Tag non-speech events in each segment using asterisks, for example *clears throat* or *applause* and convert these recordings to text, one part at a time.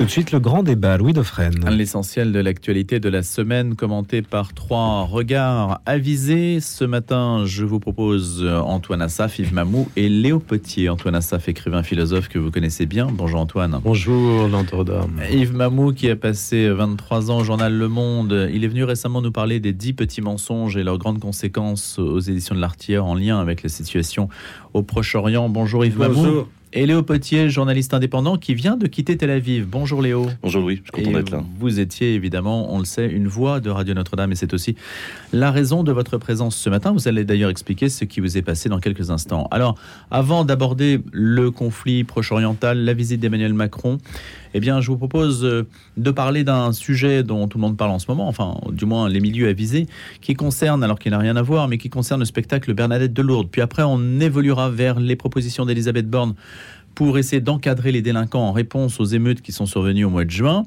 Tout de suite, le grand débat, Louis Dauphren. L'essentiel de l'actualité de la semaine, commenté par trois regards avisés. Ce matin, je vous propose Antoine Assaf, Yves Mamou et Léo Potier. Antoine Assaf, écrivain philosophe que vous connaissez bien. Bonjour Antoine. Bonjour Notre-Dame. Yves Mamou, qui a passé 23 ans au journal Le Monde. Il est venu récemment nous parler des dix petits mensonges et leurs grandes conséquences aux éditions de l'Artière en lien avec la situation au Proche-Orient. Bonjour Yves Bonjour. Mamou. Et Léo Potier, journaliste indépendant qui vient de quitter Tel Aviv. Bonjour Léo. Bonjour Louis, je suis content d'être là. Vous étiez évidemment, on le sait, une voix de Radio Notre-Dame et c'est aussi la raison de votre présence ce matin. Vous allez d'ailleurs expliquer ce qui vous est passé dans quelques instants. Alors, avant d'aborder le conflit proche-oriental, la visite d'Emmanuel Macron, eh bien, je vous propose euh, de parler d'un sujet dont tout le monde parle en ce moment, enfin, du moins les milieux avisés, qui concerne, alors qu'il n'a rien à voir, mais qui concerne le spectacle Bernadette de Lourdes. Puis après, on évoluera vers les propositions d'Elisabeth Borne pour essayer d'encadrer les délinquants en réponse aux émeutes qui sont survenues au mois de juin.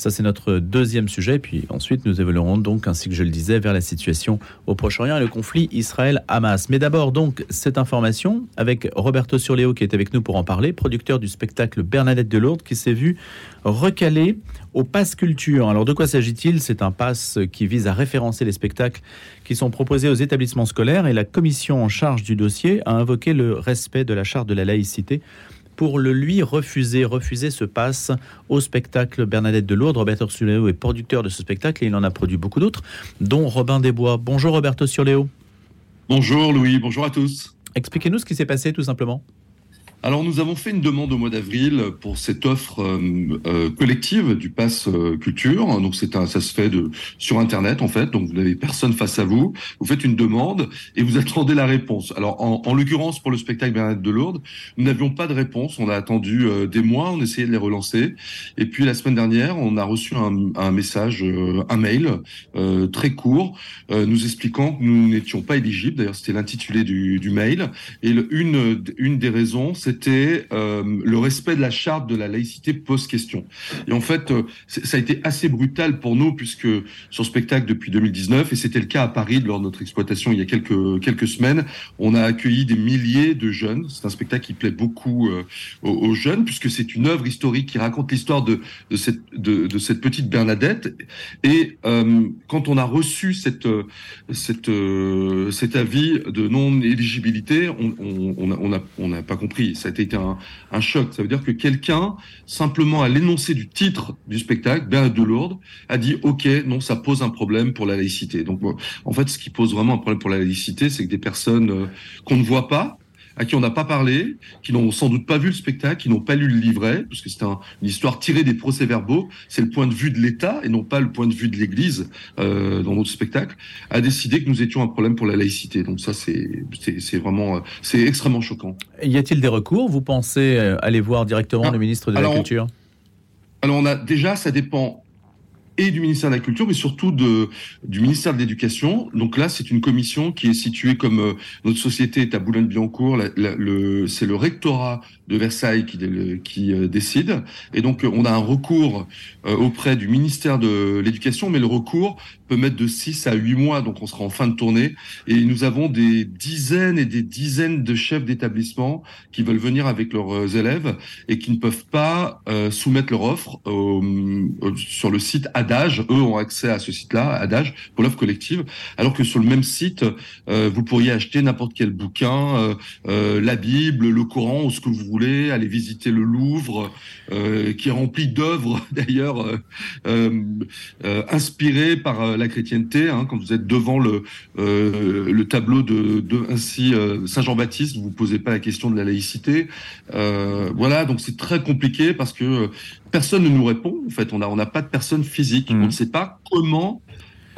Ça, c'est notre deuxième sujet. Puis ensuite, nous évoluerons donc, ainsi que je le disais, vers la situation au Proche-Orient et le conflit Israël-Hamas. Mais d'abord, donc, cette information avec Roberto Surléo qui est avec nous pour en parler, producteur du spectacle Bernadette de Lourdes, qui s'est vu recalé au Pass Culture. Alors, de quoi s'agit-il? C'est un pass qui vise à référencer les spectacles qui sont proposés aux établissements scolaires et la commission en charge du dossier a invoqué le respect de la charte de la laïcité pour le lui refuser, refuser ce passe au spectacle Bernadette de Lourdes. Roberto Surléo est producteur de ce spectacle et il en a produit beaucoup d'autres, dont Robin Desbois. Bonjour Roberto Surléo. Bonjour Louis, bonjour à tous. Expliquez-nous ce qui s'est passé tout simplement. Alors nous avons fait une demande au mois d'avril pour cette offre euh, euh, collective du pass euh, culture. Donc c'est un, ça se fait de sur internet en fait. Donc vous n'avez personne face à vous. Vous faites une demande et vous *laughs* attendez la réponse. Alors en, en l'occurrence pour le spectacle Bernadette de Lourdes, nous n'avions pas de réponse. On a attendu euh, des mois, on essayait de les relancer. Et puis la semaine dernière, on a reçu un, un message, euh, un mail euh, très court, nous expliquant que nous n'étions pas éligibles. D'ailleurs c'était l'intitulé du, du mail. Et une une des raisons, c'était euh, le respect de la charte de la laïcité pose question. Et en fait, euh, ça a été assez brutal pour nous puisque sur spectacle depuis 2019 et c'était le cas à Paris lors de notre exploitation il y a quelques quelques semaines, on a accueilli des milliers de jeunes. C'est un spectacle qui plaît beaucoup euh, aux, jeunes puisque c'est une œuvre historique qui raconte l'histoire de cette petite Bernadette. Et quand on a reçu cet avis de non éligibilité, on n'a pas compris. Ça a été un, un choc. Ça veut dire que quelqu'un, simplement à l'énoncé du titre du spectacle, Bernadette de Lourdes, a dit OK, non, ça pose un problème pour la laïcité. Donc, en fait, ce qui pose vraiment un problème pour la laïcité, c'est que des personnes euh, qu'on ne voit pas, à qui on n'a pas parlé, qui n'ont sans doute pas vu le spectacle, qui n'ont pas lu le livret, parce que c'est un- une histoire tirée des procès-verbaux, c'est le point de vue de l'État et non pas le point de vue de l'Église euh, dans notre spectacle, a décidé que nous étions un problème pour la laïcité. Donc ça, c'est c'est- c'est vraiment, euh, c'est extrêmement choquant. Y a-t-il des recours? Vous pensez euh, aller voir directement Ah, le ministre de alors, la Culture? Alors on a déjà, ça dépend et du ministère de la Culture, mais surtout du ministère de l'Éducation. Donc là, c'est une commission qui est située comme euh, notre société est à Boulogne-Billancourt. c'est le rectorat de Versailles qui, euh, décide. Et donc, euh, on a un recours auprès du ministère de l'Éducation, mais le recours peut mettre de 6 à 8 mois, donc on sera en fin de tournée. Et nous avons des dizaines et des dizaines de chefs d'établissement qui veulent venir avec leurs élèves et qui ne peuvent pas soumettre leur offre sur le site Adage. Eux ont accès à ce site-là, Adage, pour l'offre collective, alors que sur le même site, euh, vous pourriez acheter n'importe quel bouquin, euh, euh, la Bible, le Coran, ou ce que vous voulez, aller visiter le Louvre, euh, qui est rempli d'œuvres *laughs* d'ailleurs euh, inspirées par la chrétienté. Hein, quand vous êtes devant le, le tableau de, de ainsi Saint Jean-Baptiste, vous vous posez pas la question de la laïcité. Voilà, donc c'est très compliqué parce que personne ne nous répond. En fait, on a on n'a pas de personne physique. On ne sait pas comment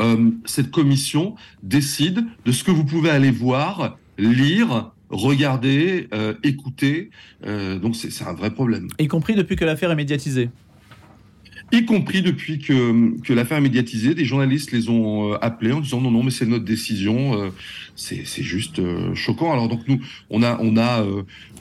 euh, cette commission décide de ce que vous pouvez aller voir, lire, regarder, euh, écouter. Euh, donc c'est c'est un vrai problème. Y compris depuis que l'affaire est médiatisée. Y compris depuis que, que l'affaire est médiatisée, des journalistes les ont appelés en disant non, non, mais c'est notre décision. c'est c'est juste choquant. Alors donc nous, on a, on a,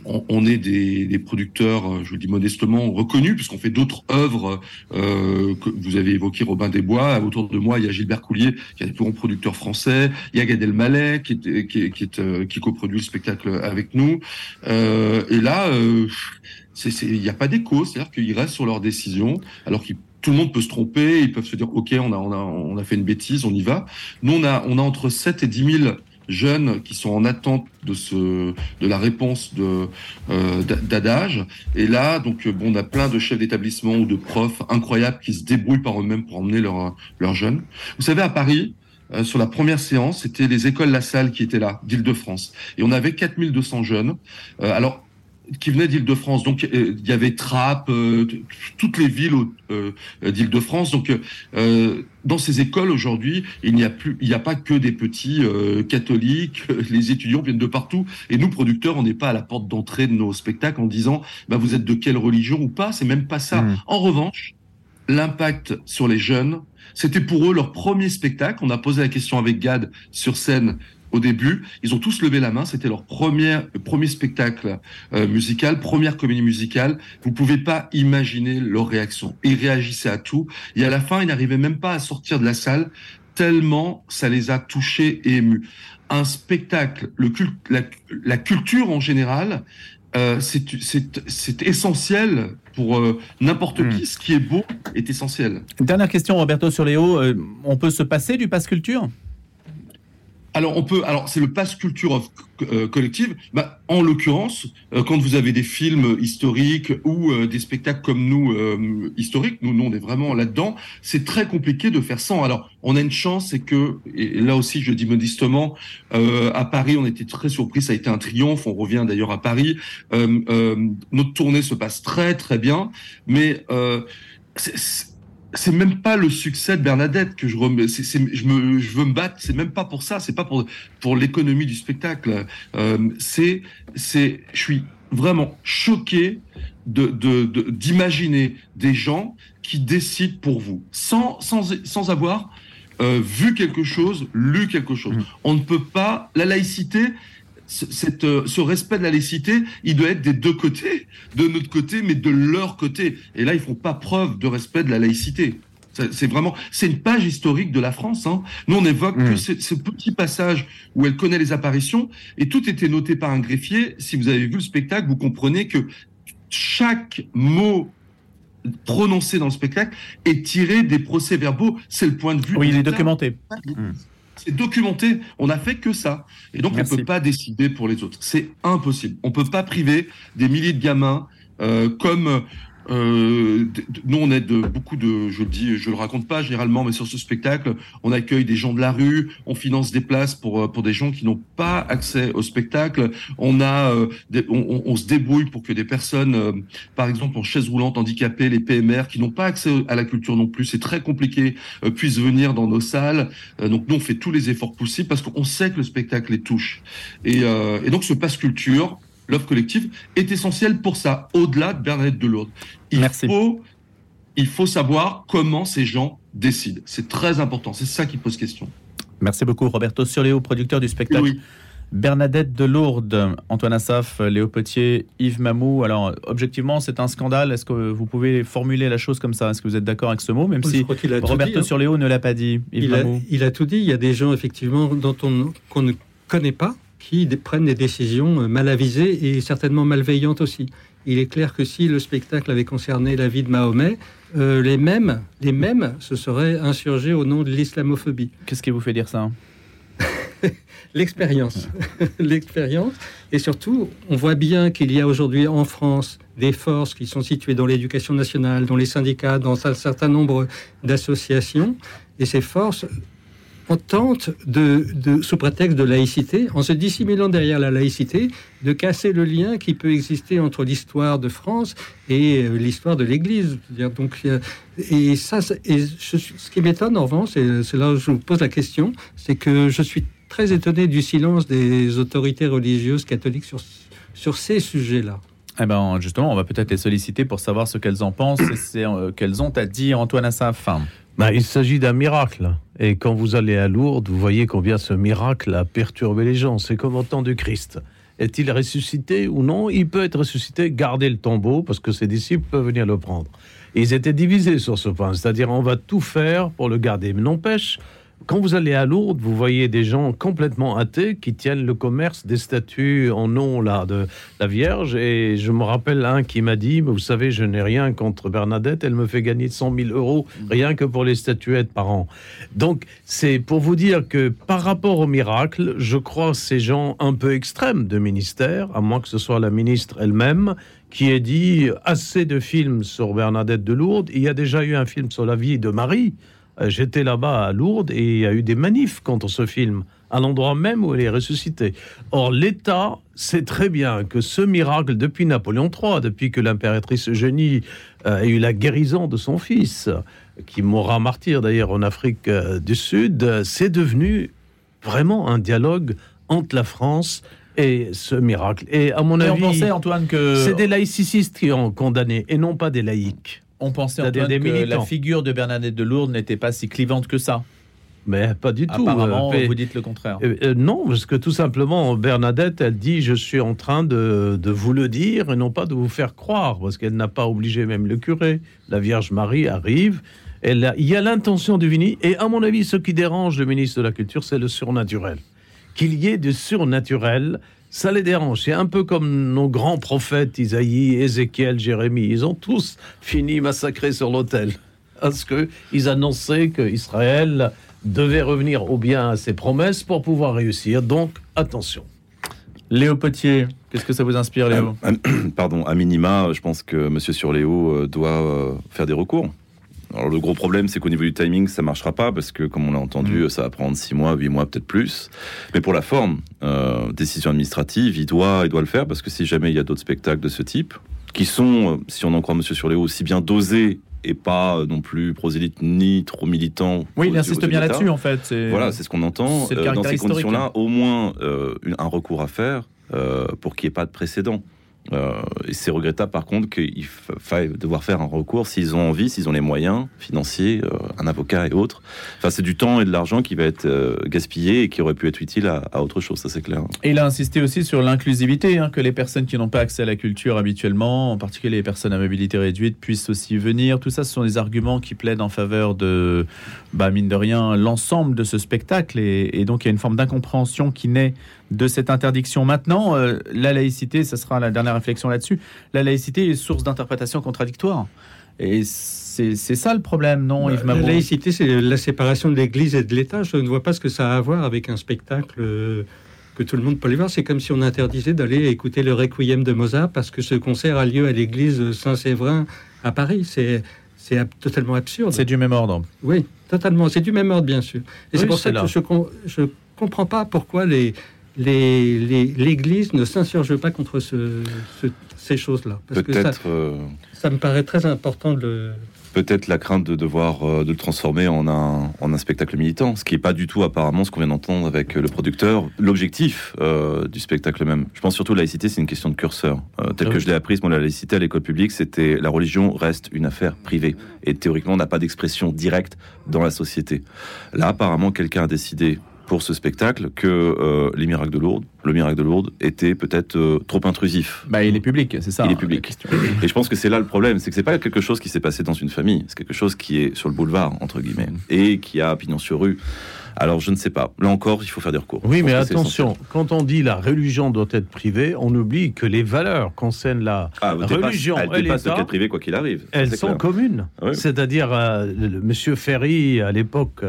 euh, on, est des, producteurs, je le dis modestement, reconnus, puisqu'on fait d'autres œuvres euh, que vous avez évoqué Robin des Bois. Autour de moi, il y a Gilbert Coulier, qui est un des plus grands producteurs français. Il y a Gad Elmaleh, qui, est, qui, est, qui, est, euh, qui coproduit le spectacle avec nous. Euh, et là, euh, il n'y a pas d'écho, c'est-à-dire qu'ils restent sur leurs décisions, alors qu'ils tout le monde peut se tromper, ils peuvent se dire ok, on a, on a, on a fait une bêtise, on y va. Nous, on a, on a entre 7 et 10 000 jeunes qui sont en attente de ce de la réponse de euh, d'adage et là donc bon on a plein de chefs d'établissement ou de profs incroyables qui se débrouillent par eux-mêmes pour emmener leurs jeunes vous savez à Paris euh, sur la première séance, c'était les écoles La Salle qui étaient là, d'Île-de-France. Et on avait 4200 jeunes. Euh, alors, qui venaient d'Île-de-France. Donc euh, il y avait Trappes, euh, toutes les villes euh, d'Île-de-France. Donc dans ces écoles aujourd'hui, il n'y a plus, il n'y a pas que des petits catholiques. *laughs* Les étudiants viennent de partout. Et nous producteurs, on n'est pas à la porte d'entrée de nos spectacles en disant bah, vous êtes de quelle religion ou pas. C'est même pas ça. Mmh. En revanche, l'impact sur les jeunes, c'était pour eux leur premier spectacle. On a posé la question avec Gad sur scène au début. Ils ont tous levé la main. C'était leur premier, premier spectacle euh, musical, première comédie musicale. Vous pouvez pas imaginer leur réaction. Ils réagissaient à tout. Et à la fin, ils n'arrivaient même pas à sortir de la salle tellement ça les a touchés et émus. Un spectacle, le culte, la, culture en général, euh, c'est essentiel pour euh, n'importe hmm. qui. Ce qui est beau est essentiel. Dernière question, Roberto Surléo. Euh, on peut se passer du passe culture? Alors on peut, alors c'est le pass culture euh, collective. Bah, en l'occurrence, euh, quand vous avez des films historiques ou euh, des spectacles comme nous historiques, nous, nous on est vraiment là-dedans. C'est très compliqué de faire sans. Alors on a une chance, c'est que et là aussi je dis modestement, à Paris on était très surpris, ça a été un triomphe. On revient d'ailleurs à Paris. notre tournée se passe très très bien, mais c'est c'est même pas le succès de Bernadette que je remets. je, me, je veux me battre. C'est même pas pour ça. C'est pas pour pour l'économie du spectacle. Euh, c'est c'est. Je suis vraiment choqué de d'imaginer de, des gens qui décident pour vous sans sans sans avoir euh, vu quelque chose, lu quelque chose. Mmh. On ne peut pas. La laïcité, cette, euh, ce respect de la laïcité, il doit être des deux côtés, de notre côté, mais de leur côté. Et là, ils font pas preuve de respect de la laïcité. C'est vraiment, c'est une page historique de la France. Hein. Nous, on évoque que mmh. ce petit passage où elle connaît les apparitions, et tout était noté par un greffier. Si vous avez vu le spectacle, vous comprenez que chaque mot prononcé dans le spectacle est tiré des procès-verbaux. C'est le point de vue. Oui, il est documenté. Mmh c'est documenté. On n'a fait que ça. Et donc, on ne peut pas décider pour les autres. C'est impossible. On ne peut pas priver des milliers de gamins euh, comme euh, nous, on aide beaucoup de, je le dis, je le raconte pas généralement, mais sur ce spectacle, on accueille des gens de la rue, on finance des places pour euh, pour des gens qui n'ont pas accès au spectacle. On a, euh, on, se débrouille pour que des personnes, euh, par exemple en chaise roulante, handicapées, les PMR, qui n'ont pas accès à la culture non plus, c'est très compliqué, puissent venir dans nos salles. donc nous, on fait tous les efforts possibles parce qu'on sait que le spectacle les touche. Et, et donc ce passe culture, l'offre collective est essentielle pour ça, au-delà de Bernadette de Lourdes. Il faut, il faut savoir comment ces gens décident. C'est très important. C'est ça qui pose question. Merci beaucoup, Roberto Surléo, producteur du spectacle. Bernadette de Lourdes, Antoine Assaf, Léo Potier, Yves Mamou. Alors, objectivement, c'est un scandale. Est-ce que vous pouvez formuler la chose comme ça? Est-ce que vous êtes d'accord avec ce mot? Même si Roberto hein. Surléo ne l'a pas dit. Yves il, Mamou. A, il a tout dit. Il y a des gens, effectivement, dont on, qu'on ne connaît pas, qui prennent des décisions euh, mal avisées et certainement malveillantes aussi. Il est clair que si le spectacle avait concerné la vie de Mahomet, euh, les mêmes, les mêmes se seraient insurgés au nom de l'islamophobie. Qu'est-ce qui vous fait dire ça *laughs* L'expérience, *laughs* l'expérience, et surtout, on voit bien qu'il y a aujourd'hui en France des forces qui sont situées dans l'éducation nationale, dans les syndicats, dans un certain nombre d'associations, et ces forces on tente, de, sous prétexte de laïcité, en se dissimulant derrière la laïcité, de casser le lien qui peut exister entre l'histoire de France et euh, l'histoire de l'Église. Donc, et ça, et ce qui m'étonne en revanche, et c'est là où je vous pose la question, c'est que je suis très étonné du silence des autorités religieuses catholiques sur, sur ces sujets-là. Eh ben justement, on va peut-être les solliciter pour savoir ce qu'elles en pensent et euh, qu'elles ont à dire, Antoine Assaf. Bah, il s'agit d'un miracle. Et quand vous allez à Lourdes, vous voyez combien ce miracle a perturbé les gens. C'est comme au temps du Christ. est-il ressuscité ou non? Il peut être ressuscité, garder le tombeau, parce que ses disciples peuvent venir le prendre. ils étaient divisés sur ce point, c'est-à-dire on va tout faire pour le garder. Mais n'empêche, quand vous allez à Lourdes, vous voyez des gens complètement athées qui tiennent le commerce des statues en nom là, de la Vierge. Et je me rappelle un qui m'a dit, vous savez, je n'ai rien contre Bernadette, elle me fait gagner 100 000 euros rien que pour les statuettes par an. Donc c'est pour vous dire que par rapport au miracle, je crois ces gens un peu extrêmes de ministère, à moins que ce soit la ministre elle-même, qui ait dit assez de films sur Bernadette de Lourdes. Il y a déjà eu un film sur la vie de Marie. Euh, j'étais là-bas à Lourdes et il y a eu des manifs contre ce film, à l'endroit même où elle est ressuscitée. Or, l'État sait très bien que ce miracle, depuis Napoléon III, depuis que l'impératrice Eugénie euh, a eu la guérison de son fils, qui mourra martyr d'ailleurs en Afrique euh, du Sud, c'est devenu vraiment un dialogue entre la France et ce miracle. Et à mon avis, Antoine, que c'est des laïcistes qui ont condamné et non pas des laïcs on pensait Antoine, que la figure de Bernadette de Lourdes n'était pas si clivante que ça. Mais pas du tout. Apparemment, euh, vous dites le contraire. Euh, euh, non, parce que tout simplement, Bernadette, elle dit Je suis en train de, vous le dire et non pas de vous faire croire, parce qu'elle n'a pas obligé même le curé. La Vierge Marie arrive. Elle il y a l'intention du vini. Et à mon avis, ce qui dérange le ministre de la Culture, c'est le surnaturel. Qu'il y ait du surnaturel ça les dérange. C'est un peu comme nos grands prophètes, Isaïe, Ézéchiel, Jérémie. Ils ont tous fini massacrés sur l'autel. Parce qu'ils annonçaient qu'Israël devait revenir au bien à ses promesses pour pouvoir réussir. Donc, attention. Léo Potier, qu'est-ce que ça vous inspire, Léo *clears throat* Pardon, à minima, je pense que Monsieur Surléo euh, doit euh, faire des recours. Alors le gros problème, c'est qu'au niveau du timing, ça marchera pas parce que, comme on l'a entendu, mm. ça va prendre 6 mois, 8 mois, peut-être plus. Mais pour la forme, euh, décision administrative, il doit, il doit le faire parce que si jamais il y a d'autres spectacles de ce type, qui sont, euh, si on en croit Monsieur Surléo, aussi bien dosés et pas euh, non plus prosélytes ni trop militants. Oui, il insiste bien là-dessus en fait. Voilà, c'est ce qu'on entend. dans ces conditions-là, au moins un recours à faire pour qu'il n'y ait pas de précédent. Euh, c'est regrettable par contre qu'il faille devoir faire un recours s'ils ont envie, s'ils ont les moyens financiers, euh, un avocat et autres. Enfin, c'est du temps et de l'argent qui va être euh, gaspillé et qui aurait pu être utile à, autre chose, ça c'est clair. Et il a insisté aussi sur l'inclusivité, hein, que les personnes qui n'ont pas accès à la culture habituellement, en particulier les personnes à mobilité réduite, puissent aussi venir. Tout ça, ce sont des arguments qui plaident en faveur de, bah, mine de rien, l'ensemble de ce spectacle. Et, et donc il y a une forme d'incompréhension qui naît de cette interdiction. Maintenant, euh, la laïcité, ça sera la dernière réflexion là-dessus, la laïcité est source d'interprétation contradictoire. Et c'est ça le problème, non, Yves La laïcité, c'est la séparation de l'Église et de l'État. Je ne vois pas ce que ça a à voir avec un spectacle euh, que tout le monde peut aller voir. C'est comme si on interdisait d'aller écouter le Requiem de Mozart parce que ce concert a lieu à l'église Saint-Séverin à Paris. C'est c'est totalement absurde. C'est du même ordre. Oui, totalement. C'est du même ordre, bien sûr. Et c'est pour ça que je ne comprends pas pourquoi les, l'Église ne s'insurge pas contre ces choses-là. Peut-être. Euh, ça, me paraît très important de Peut-être la crainte de devoir euh, de le transformer en un, en un spectacle militant, ce qui n'est pas du tout apparemment ce qu'on vient d'entendre avec le producteur, l'objectif euh, du spectacle même. Je pense surtout que la laïcité, c'est une question de curseur. tel ah que je l'ai appris, moi, la laïcité à l'école publique, c'était la religion reste une affaire privée. Et théoriquement, on n'a pas d'expression directe dans la société. Là, apparemment, quelqu'un a décidé pour ce spectacle que euh, les miracles de Lourdes, le miracle de Lourdes était peut-être euh, trop intrusif. Bah, il est public, c'est ça. Il est public. Et je pense que c'est là le problème, c'est que c'est pas quelque chose qui s'est passé dans une famille, c'est quelque chose qui est sur le boulevard entre guillemets et qui a pignon sur rue. Alors je ne sais pas. Là encore, il faut faire des recours. Oui, mais attention, quand on dit la religion doit être privée, on oublie que les valeurs concernent la ah, religion elle et l'État. privé quoi qu'il arrive. Elles sont communes. C'est-à-dire, euh, Monsieur Ferry à l'époque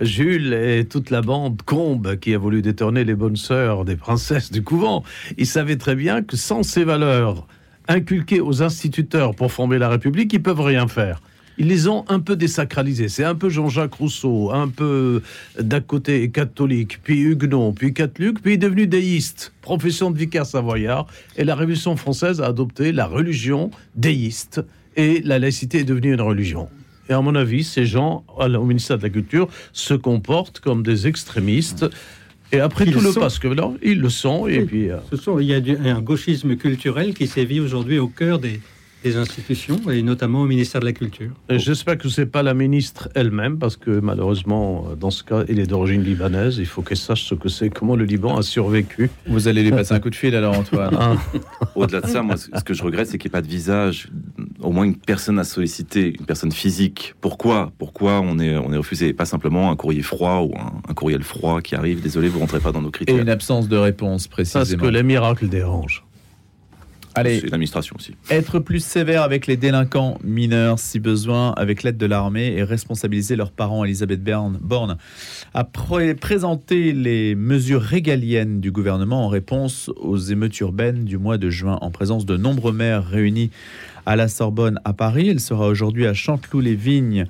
Jules et toute la bande Combe qui a voulu détourner les bonnes sœurs des princesses du couvent, ils savaient très bien que sans ces valeurs inculquées aux instituteurs pour former la République, ils peuvent rien faire. Ils les ont un peu désacralisés. C'est un peu Jean-Jacques Rousseau, un peu d'un côté catholique, puis huguenot, puis catholique, puis devenu déiste, profession de vicaire savoyard. Et la Révolution française a adopté la religion déiste. Et la laïcité est devenue une religion. Et à mon avis, ces gens, au ministère de la Culture, se comportent comme des extrémistes. Et après tout le passe que là, ils le sont. Et puis, euh, Ce sont, il y a un gauchisme culturel qui sévit aujourd'hui au cœur des, des institutions, et notamment au ministère de la Culture. J'espère que ce n'est pas la ministre elle-même, parce que malheureusement, dans ce cas, elle est d'origine libanaise. Il faut qu'elle sache ce que c'est, comment le Liban a survécu. Vous allez lui passer un coup de fil alors, Antoine. Ah. *laughs* Au-delà de ça, moi, ce que je regrette, c'est qu'il n'y ait pas de visage, au moins une personne à solliciter, une personne physique. Pourquoi? Pourquoi on est, on est refusé? Pas simplement un courrier froid ou un, courriel froid qui arrive, désolé, vous ne rentrez pas dans nos critères. Et une absence de réponse, précisément. Parce que les miracles dérangent. Allez, l'administration aussi. Être plus sévère avec les délinquants mineurs, si besoin, avec l'aide de l'armée, et responsabiliser leurs parents. Elisabeth Borne a présenté les mesures régaliennes du gouvernement en réponse aux émeutes urbaines du mois de juin, en présence de nombreux maires réunis à la Sorbonne à Paris. Elle sera aujourd'hui à Chanteloup-les-Vignes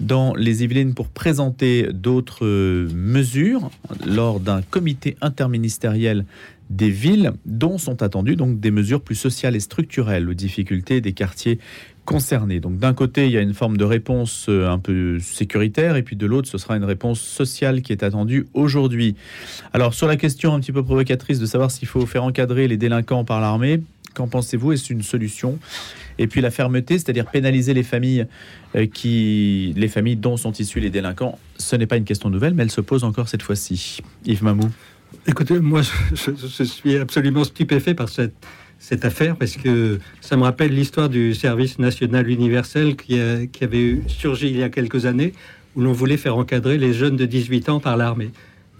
dans les Yvelines pour présenter d'autres mesures lors d'un comité interministériel des villes dont sont attendues donc des mesures plus sociales et structurelles aux difficultés des quartiers concernés. Donc d'un côté, il y a une forme de réponse euh, un peu sécuritaire et puis de l'autre, ce sera une réponse sociale qui est attendue aujourd'hui. Alors sur la question un petit peu provocatrice de savoir s'il faut faire encadrer les délinquants par l'armée, qu'en pensez-vous? Est-ce une solution? Et puis la fermeté, c'est-à-dire pénaliser les familles euh, qui, les familles dont sont issus les délinquants, ce n'est pas une question nouvelle, mais elle se pose encore cette fois-ci. Yves Mamou. Écoutez, moi, je, suis absolument stupéfait par cette, cette affaire parce que ça me rappelle l'histoire du service national universel qui, qui avait surgi il y a quelques années où l'on voulait faire encadrer les jeunes de 18 ans par l'armée.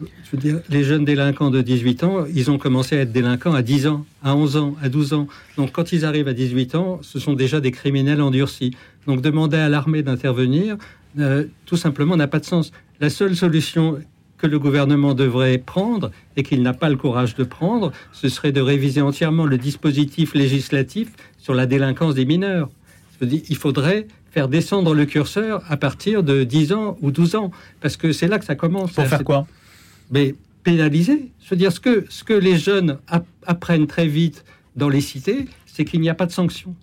Je veux dire, les jeunes délinquants de 18 ans, ils ont commencé à être délinquants à 10 ans, à 11 ans, à 12 ans. Donc quand ils arrivent à 18 ans, ce sont déjà des criminels endurcis. Donc demander à l'armée d'intervenir, euh, tout simplement, n'a pas de sens. La seule solution que le gouvernement devrait prendre et qu'il n'a pas le courage de prendre, ce serait de réviser entièrement le dispositif législatif sur la délinquance des mineurs. Il faudrait faire descendre le curseur à partir de 10 ans ou 12 ans, parce que c'est là que ça commence. Pour faire quoi? Mais pénaliser. Veux dire, ce que, ce que les jeunes apprennent très vite dans les cités, c'est qu'il n'y a pas de sanction.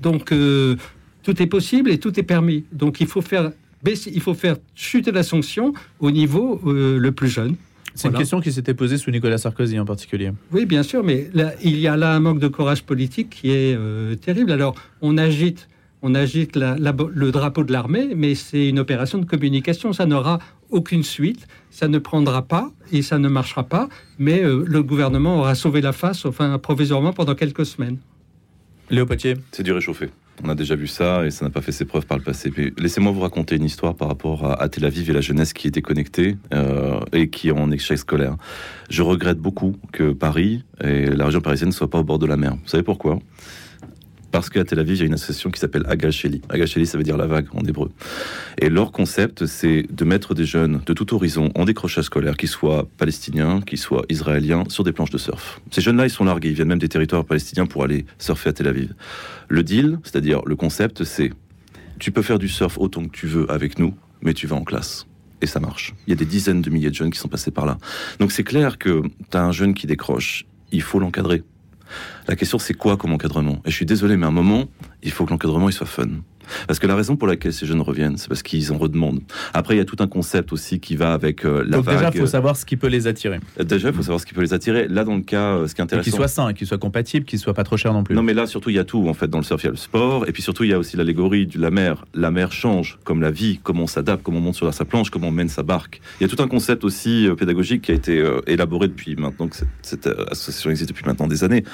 Donc, euh, tout est possible et tout est permis. Donc, il faut faire il faut faire chuter la sanction au niveau euh, le plus jeune. C'est une question qui s'était posée sous Nicolas Sarkozy en particulier. Oui, bien sûr, mais là, il y a là un manque de courage politique qui est euh, terrible. Alors, on agite, on agite le drapeau de l'armée, mais c'est une opération de communication. Ça n'aura aucune suite, ça ne prendra pas et ça ne marchera pas. Mais euh, le gouvernement aura sauvé la face, enfin provisoirement pendant quelques semaines. Léo Potier, c'est du réchauffé. On a déjà vu ça et ça n'a pas fait ses preuves par le passé. laissez-moi vous raconter une histoire par rapport à, Tel Aviv et la jeunesse qui est déconnectée euh, et qui est en échec scolaire. Je regrette beaucoup que Paris et la région parisienne ne soient pas au bord de la mer. Vous savez pourquoi? Parce qu'à Tel Aviv, il y a une association qui s'appelle Agasheli. Agasheli, ça veut dire la vague en hébreu. Et leur concept, c'est de mettre des jeunes de tout horizon en décrochage scolaire, qu'ils soient palestiniens, qu'ils soient israéliens, sur des planches de surf. Ces jeunes-là, ils sont largués, ils viennent même des territoires palestiniens pour aller surfer à Tel Aviv. Le deal, c'est-à-dire le concept, c'est tu peux faire du surf autant que tu veux avec nous, mais tu vas en classe. Et ça marche. Il y a des dizaines de milliers de jeunes qui sont passés par là. Donc c'est clair que tu as un jeune qui décroche, il faut l'encadrer. La question, c'est quoi comme encadrement? Et je suis désolé, mais à un moment, il faut que l'encadrement il soit fun. Parce que la raison pour laquelle ces jeunes reviennent, c'est parce qu'ils en redemandent. Après, il y a tout un concept aussi qui va avec euh, la Donc déjà, il faut savoir ce qui peut les attirer. Euh, déjà, il faut savoir ce qui peut les attirer. Là, dans le cas, euh, ce qui est intéressant... Qu'ils soient sains, qu'ils soient compatibles, qu'ils soient pas trop chers non plus. Non, mais là, surtout, il y a tout, en fait, dans le surf, il y a le sport, et puis surtout, il y a aussi l'allégorie de la mer. La mer change, comme la vie, comment on s'adapte, comment on monte sur sa planche, comment on mène sa barque. Il y a tout un concept aussi pédagogique qui a été élaboré depuis maintenant que cette, association existe depuis maintenant des années.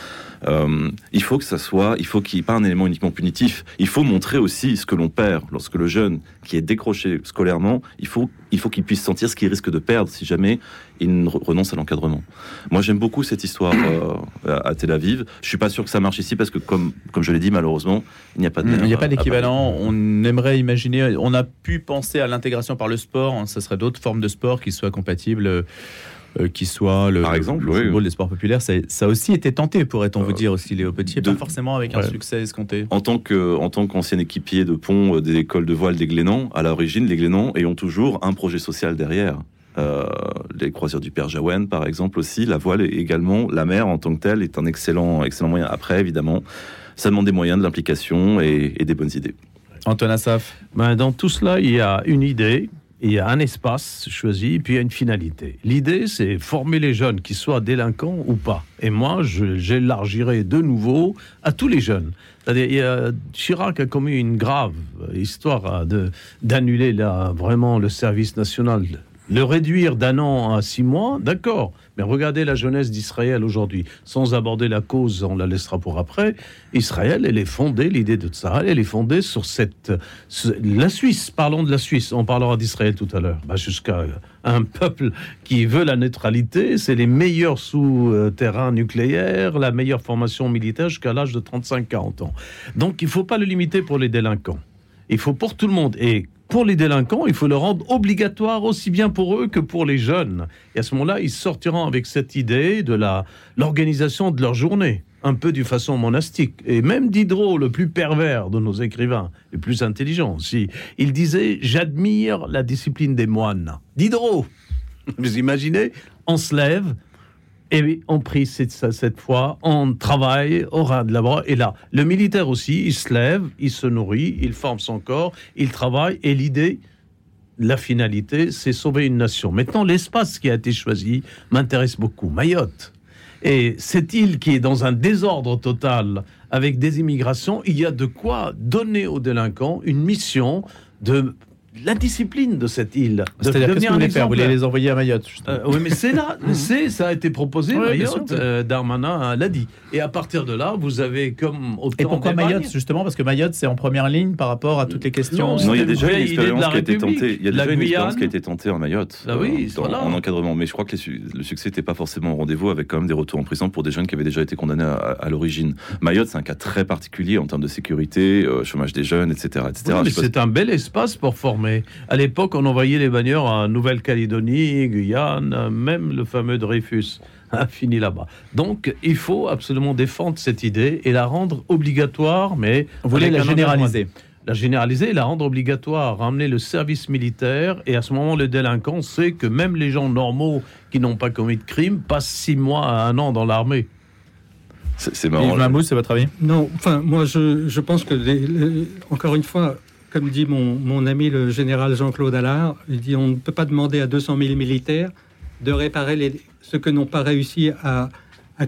il faut que ça soit, il faut qu'il n'y ait pas un élément uniquement punitif. Il faut montrer aussi ce que l'on perd lorsque le jeune qui est décroché scolairement, il faut il faut qu'il puisse sentir ce qu'il risque de perdre si jamais il renonce à l'encadrement. Moi, j'aime beaucoup cette histoire euh, à Tel Aviv. Je suis pas sûr que ça marche ici parce que, comme, comme je l'ai dit, malheureusement, il n'y a pas de. Il n'y a pas d'équivalent. On aimerait imaginer. On a pu penser à l'intégration par le sport. Hein. Ce serait d'autres formes de sport qui soient compatibles euh, qui soit le, Par exemple, le football des sports populaires. Ça, ça a aussi été tenté, pourrait-on vous euh, dire aussi, Léo Petit, pas forcément avec un succès escompté. En tant que, en tant qu'ancien équipier de pont euh, des écoles de voile des Glénans, à l'origine, les Glénans ayant toujours un projet social derrière. les croisières du Père Jaouen, par exemple, aussi. La voile également, la mer en tant que telle est un excellent, excellent moyen. Après, évidemment, ça demande des moyens, de l'implication et, des bonnes idées. Antoine Assaf ben, Dans tout cela, il y a une idée il y a un espace choisi, puis il y a une finalité. L'idée, c'est former les jeunes, qu'ils soient délinquants ou pas. Et moi, j'élargirai de nouveau à tous les jeunes. C'est-à-dire, Chirac a commis une grave histoire d'annuler vraiment le service national le réduire d'un an à six mois, d'accord. Mais regardez la jeunesse d'Israël aujourd'hui. Sans aborder la cause, on la laissera pour après. Israël, elle est fondée, l'idée de Tsahal, elle est fondée sur cette. la Suisse, parlons de la Suisse, on parlera d'Israël tout à l'heure. Bah, Jusqu'à un peuple qui veut la neutralité, c'est les meilleurs sous-terrains nucléaires, la meilleure formation militaire jusqu'à l'âge de 35-40 ans. Donc il ne faut pas le limiter pour les délinquants. Il faut pour tout le monde. Et pour les délinquants, il faut le rendre obligatoire aussi bien pour eux que pour les jeunes. Et à ce moment-là, ils sortiront avec cette idée de la l'organisation de leur journée, un peu d'une façon monastique. Et même Diderot, le plus pervers de nos écrivains, le plus intelligent aussi, il disait J'admire la discipline des moines. Diderot *laughs* Vous imaginez On se lève, et on prie cette, cette fois, on travaille au ras de la bras. Et là, le militaire aussi, il se lève, il se nourrit, il forme son corps, il travaille. Et l'idée, la finalité, c'est sauver une nation. Maintenant, l'espace qui a été choisi m'intéresse beaucoup. Mayotte. Et cette île qui est dans un désordre total avec des immigrations, il y a de quoi donner aux délinquants une mission de l'indiscipline de cette île. C'est-à-dire qu'est-ce que vous voulez faire? Vous voulez les envoyer à Mayotte euh, Oui, mais c'est là, *laughs* c'est, ça a été proposé, Mayotte, euh, Darmanin l'a dit. Et à partir de là, vous avez comme autant Et pourquoi Mayotte, justement? Parce que Mayotte, c'est en première ligne par rapport à toutes les questions Non, il y a déjà une expérience qui a été tentée. Il y a déjà une expérience qui a été tentée en Mayotte, ah oui, euh, en encadrement. Mais je crois que le succès n'était pas forcément au rendez-vous, avec quand même des retours en prison pour des jeunes qui avaient déjà été condamnés à, l'origine. Mayotte, c'est un cas très particulier en termes de sécurité, chômage des jeunes, etc. etc. c'est un bel espace pour former. À l'époque, on envoyait les bagneurs en Nouvelle-Calédonie, Guyane, même le fameux Dreyfus a fini là-bas. Donc, il faut absolument défendre cette idée et la rendre obligatoire, mais... Vous voulez la généraliser? La généraliser et la rendre obligatoire, ramener le service militaire, et à ce moment, le délinquant sait que même les gens normaux qui n'ont pas commis de crime passent six mois à un an dans l'armée. C'est marrant. Yves c'est votre avis? Non, enfin, moi, je, pense que, encore une fois, comme dit mon, ami le général Jean-Claude Allard, il dit on ne peut pas demander à 200 000 militaires de réparer les, ce que n'ont pas réussi à,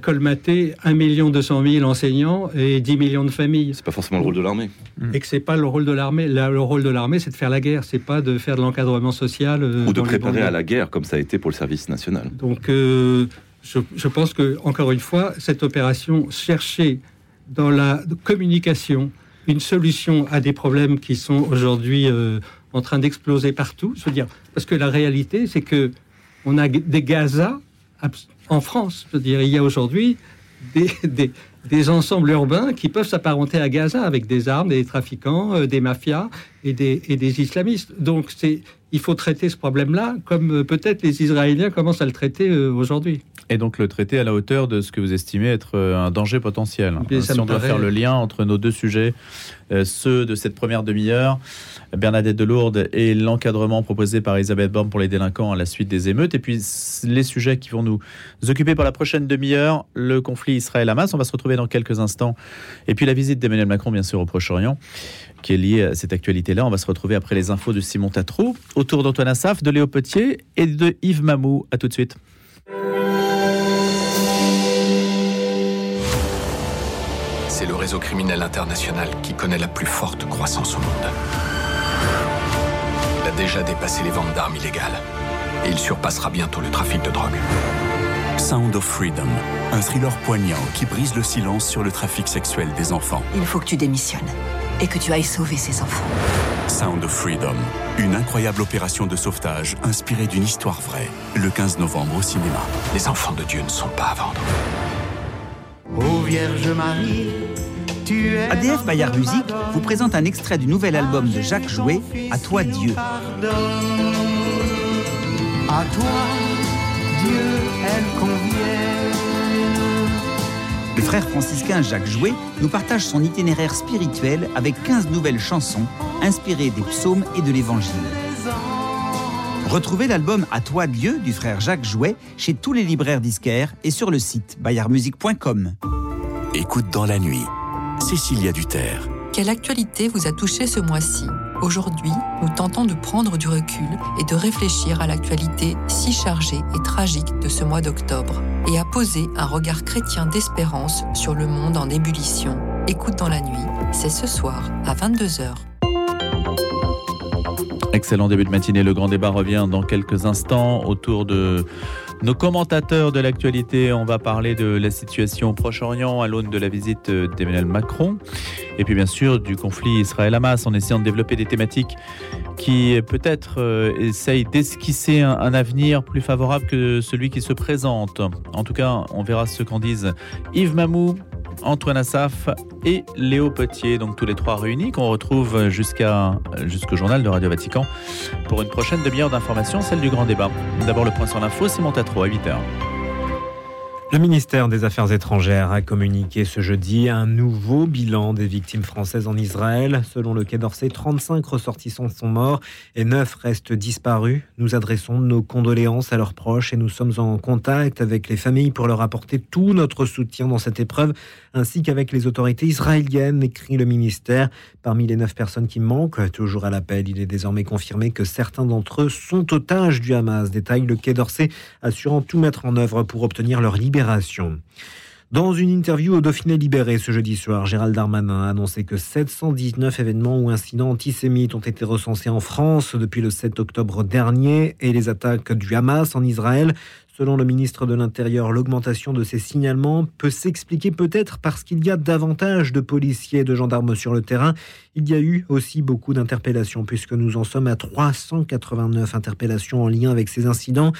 colmater 1 million 200 000 enseignants et 10 millions de familles. C'est pas forcément le rôle de l'armée. Et que c'est pas le rôle de l'armée. Le rôle de l'armée, c'est de faire la guerre, c'est pas de faire de l'encadrement social. Euh, Ou de préparer à la guerre, comme ça a été pour le service national. Donc, euh, je, je, pense que encore une fois, cette opération cherchée dans la communication, une solution à des problèmes qui sont aujourd'hui euh, en train d'exploser partout. Veux dire, parce que la réalité, c'est que on a des Gaza en France. Je il y a aujourd'hui *laughs* des, des, ensembles urbains qui peuvent s'apparenter à Gaza avec des armes, des trafiquants, euh, des mafias et des, et des islamistes. Donc, c'est il faut traiter ce problème-là comme euh, peut-être les Israéliens commencent à le traiter aujourd'hui. Et donc le traiter à la hauteur de ce que vous estimez être euh, un danger potentiel. si on doit faire le lien entre nos deux sujets, euh, ceux de cette première demi-heure, Bernadette Delourde et l'encadrement proposé par Elisabeth Borne pour les délinquants à la suite des émeutes, et puis les sujets qui vont nous occuper pour la prochaine demi-heure, le conflit Israël-Hamas, on va se retrouver dans quelques instants, et puis la visite d'Emmanuel Macron bien sûr au Proche-Orient, qui est liée à cette actualité-là. On va se retrouver après les infos de Simon Tatrou, autour d'Antoine Assaf, de Léo Petier et de Yves Mamou. À tout de suite. c'est le réseau criminel international qui connaît la plus forte croissance au monde. Il a déjà dépassé les ventes d'armes illégales. Et il surpassera bientôt le trafic de drogue. Sound of Freedom, un thriller poignant qui brise le silence sur le trafic sexuel des enfants. Il faut que tu démissionnes et que tu ailles sauver ces enfants. Sound of Freedom, une incroyable opération de sauvetage inspirée d'une histoire vraie, le 15 novembre au cinéma. Les enfants de Dieu ne sont pas à vendre. Ô Vierge Marie, tu es ADF Bayard Musique vous présente un extrait du nouvel album de Jacques Jouet, À toi Dieu. À toi, Dieu, Le frère franciscain Jacques Jouet nous partage son itinéraire spirituel avec 15 nouvelles chansons inspirées des psaumes et de l'évangile. Retrouvez l'album À toi Dieu du frère Jacques Jouet chez tous les libraires disquaires et sur le site bayardmusique.com. Écoute dans la nuit. Cécilia Duterre. Quelle actualité vous a touché ce mois-ci? Aujourd'hui, nous tentons de prendre du recul et de réfléchir à l'actualité si chargée et tragique de ce mois d'octobre et à poser un regard chrétien d'espérance sur le monde en ébullition. Écoute dans la nuit, c'est ce soir à 22h. Excellent début de matinée. Le grand débat revient dans quelques instants autour de nos commentateurs de l'actualité. On va parler de la situation au Proche-Orient à l'aune de la visite d'Emmanuel Macron. Et puis bien sûr du conflit Israël-Hamas en essayant de développer des thématiques qui peut-être euh, essayent d'esquisser un, un avenir plus favorable que celui qui se présente. En tout cas, on verra ce qu'en disent Yves Mamou, Antoine Assaf et Léo Potier, donc tous les trois réunis, qu'on retrouve jusqu'à jusqu'au journal de Radio Vatican pour une prochaine demi-heure d'information, celle du grand débat. D'abord le point sur l'info, Simon Tatro à 8h. Le ministère des Affaires étrangères a communiqué ce jeudi un nouveau bilan des victimes françaises en Israël. Selon le Quai d'Orsay, 35 ressortissants sont morts et 9 restent disparus. Nous adressons nos condoléances à leurs proches et nous sommes en contact avec les familles pour leur apporter tout notre soutien dans cette épreuve, ainsi qu'avec les autorités israéliennes, écrit le ministère. Parmi les 9 personnes qui manquent, toujours à l'appel, il est désormais confirmé que certains d'entre eux sont otages du Hamas, détaille le Quai d'Orsay, assurant tout mettre en œuvre pour obtenir leur Dans une interview au Dauphiné Libéré ce jeudi soir, Gérald Darmanin a annoncé que 719 événements ou incidents antisémites ont été recensés en France depuis le 7 octobre dernier et les attaques du Hamas en Israël. Selon le ministre de l'Intérieur, l'augmentation de ces signalements peut s'expliquer peut-être parce qu'il y a davantage de policiers et de gendarmes sur le terrain. Il y a eu aussi beaucoup d'interpellations puisque nous en sommes à 389 interpellations en lien avec ces incidents.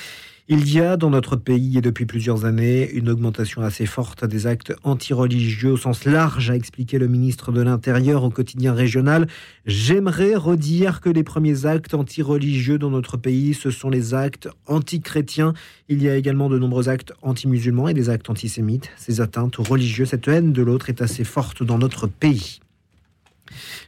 Il y a dans notre pays et depuis plusieurs années une augmentation assez forte des actes antireligieux au sens large, a expliqué le ministre de l'Intérieur au quotidien régional. J'aimerais redire que les premiers actes antireligieux dans notre pays, ce sont les actes antichrétiens. Il y a également de nombreux actes anti-musulmans et des actes antisémites. Ces atteintes aux cette haine de l'autre est assez forte dans notre pays.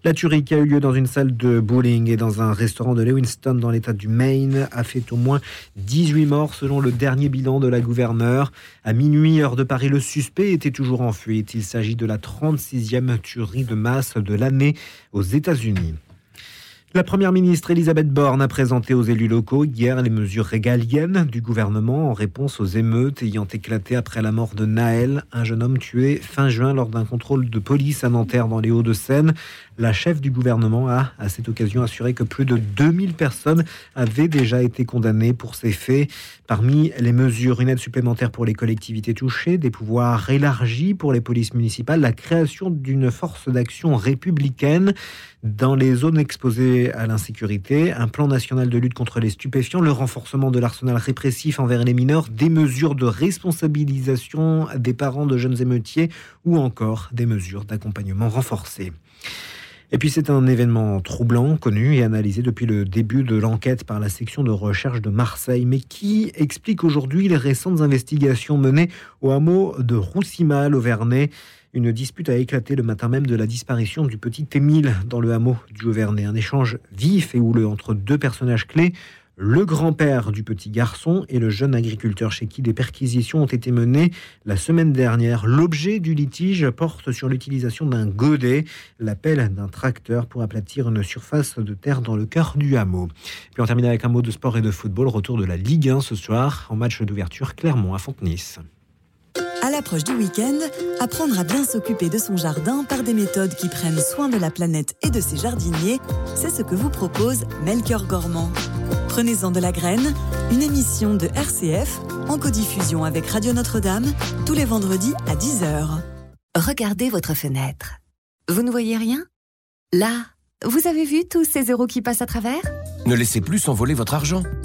La tuerie qui a eu lieu dans une salle de bowling et dans un restaurant de Lewiston dans l'état du Maine a fait au moins 18 morts selon le dernier bilan de la gouverneure. À minuit, heure de Paris, le suspect était toujours en fuite. Il s'agit de la 36e tuerie de masse de l'année aux États-Unis. La première ministre Elisabeth Borne a présenté aux élus locaux hier les mesures régaliennes du gouvernement en réponse aux émeutes ayant éclaté après la mort de Naël, un jeune homme tué fin juin lors d'un contrôle de police à Nanterre dans les Hauts-de-Seine. La chef du gouvernement a, à cette occasion, assuré que plus de 2000 personnes avaient déjà été condamnées pour ces faits. Parmi les mesures, une aide supplémentaire pour les collectivités touchées, des pouvoirs élargis pour les polices municipales, la création d'une force d'action républicaine dans les zones exposées à l'insécurité, un plan national de lutte contre les stupéfiants, le renforcement de l'arsenal répressif envers les mineurs, des mesures de responsabilisation des parents de jeunes émeutiers ou encore des mesures d'accompagnement renforcées. Et puis c'est un événement troublant, connu et analysé depuis le début de l'enquête par la section de recherche de Marseille, mais qui explique aujourd'hui les récentes investigations menées au hameau de Roussimal au Vernet. Une dispute a éclaté le matin même de la disparition du petit Émile dans le hameau du Auvernais. Un échange vif et houleux entre deux personnages clés, le grand-père du petit garçon et le jeune agriculteur chez qui des perquisitions ont été menées la semaine dernière. L'objet du litige porte sur l'utilisation d'un godet, l'appel d'un tracteur pour aplatir une surface de terre dans le cœur du hameau. Puis on termine avec un mot de sport et de football. Retour de la Ligue 1 ce soir en match d'ouverture Clermont à Fontenay. À l'approche du week-end, apprendre à bien s'occuper de son jardin par des méthodes qui prennent soin de la planète et de ses jardiniers, c'est ce que vous propose Melchior Gormand. Prenez-en de la graine, une émission de RCF en codiffusion avec Radio Notre-Dame tous les vendredis à 10h. Regardez votre fenêtre. Vous ne voyez rien? Là, vous avez vu tous ces euros qui passent à travers? Ne laissez plus s'envoler votre argent.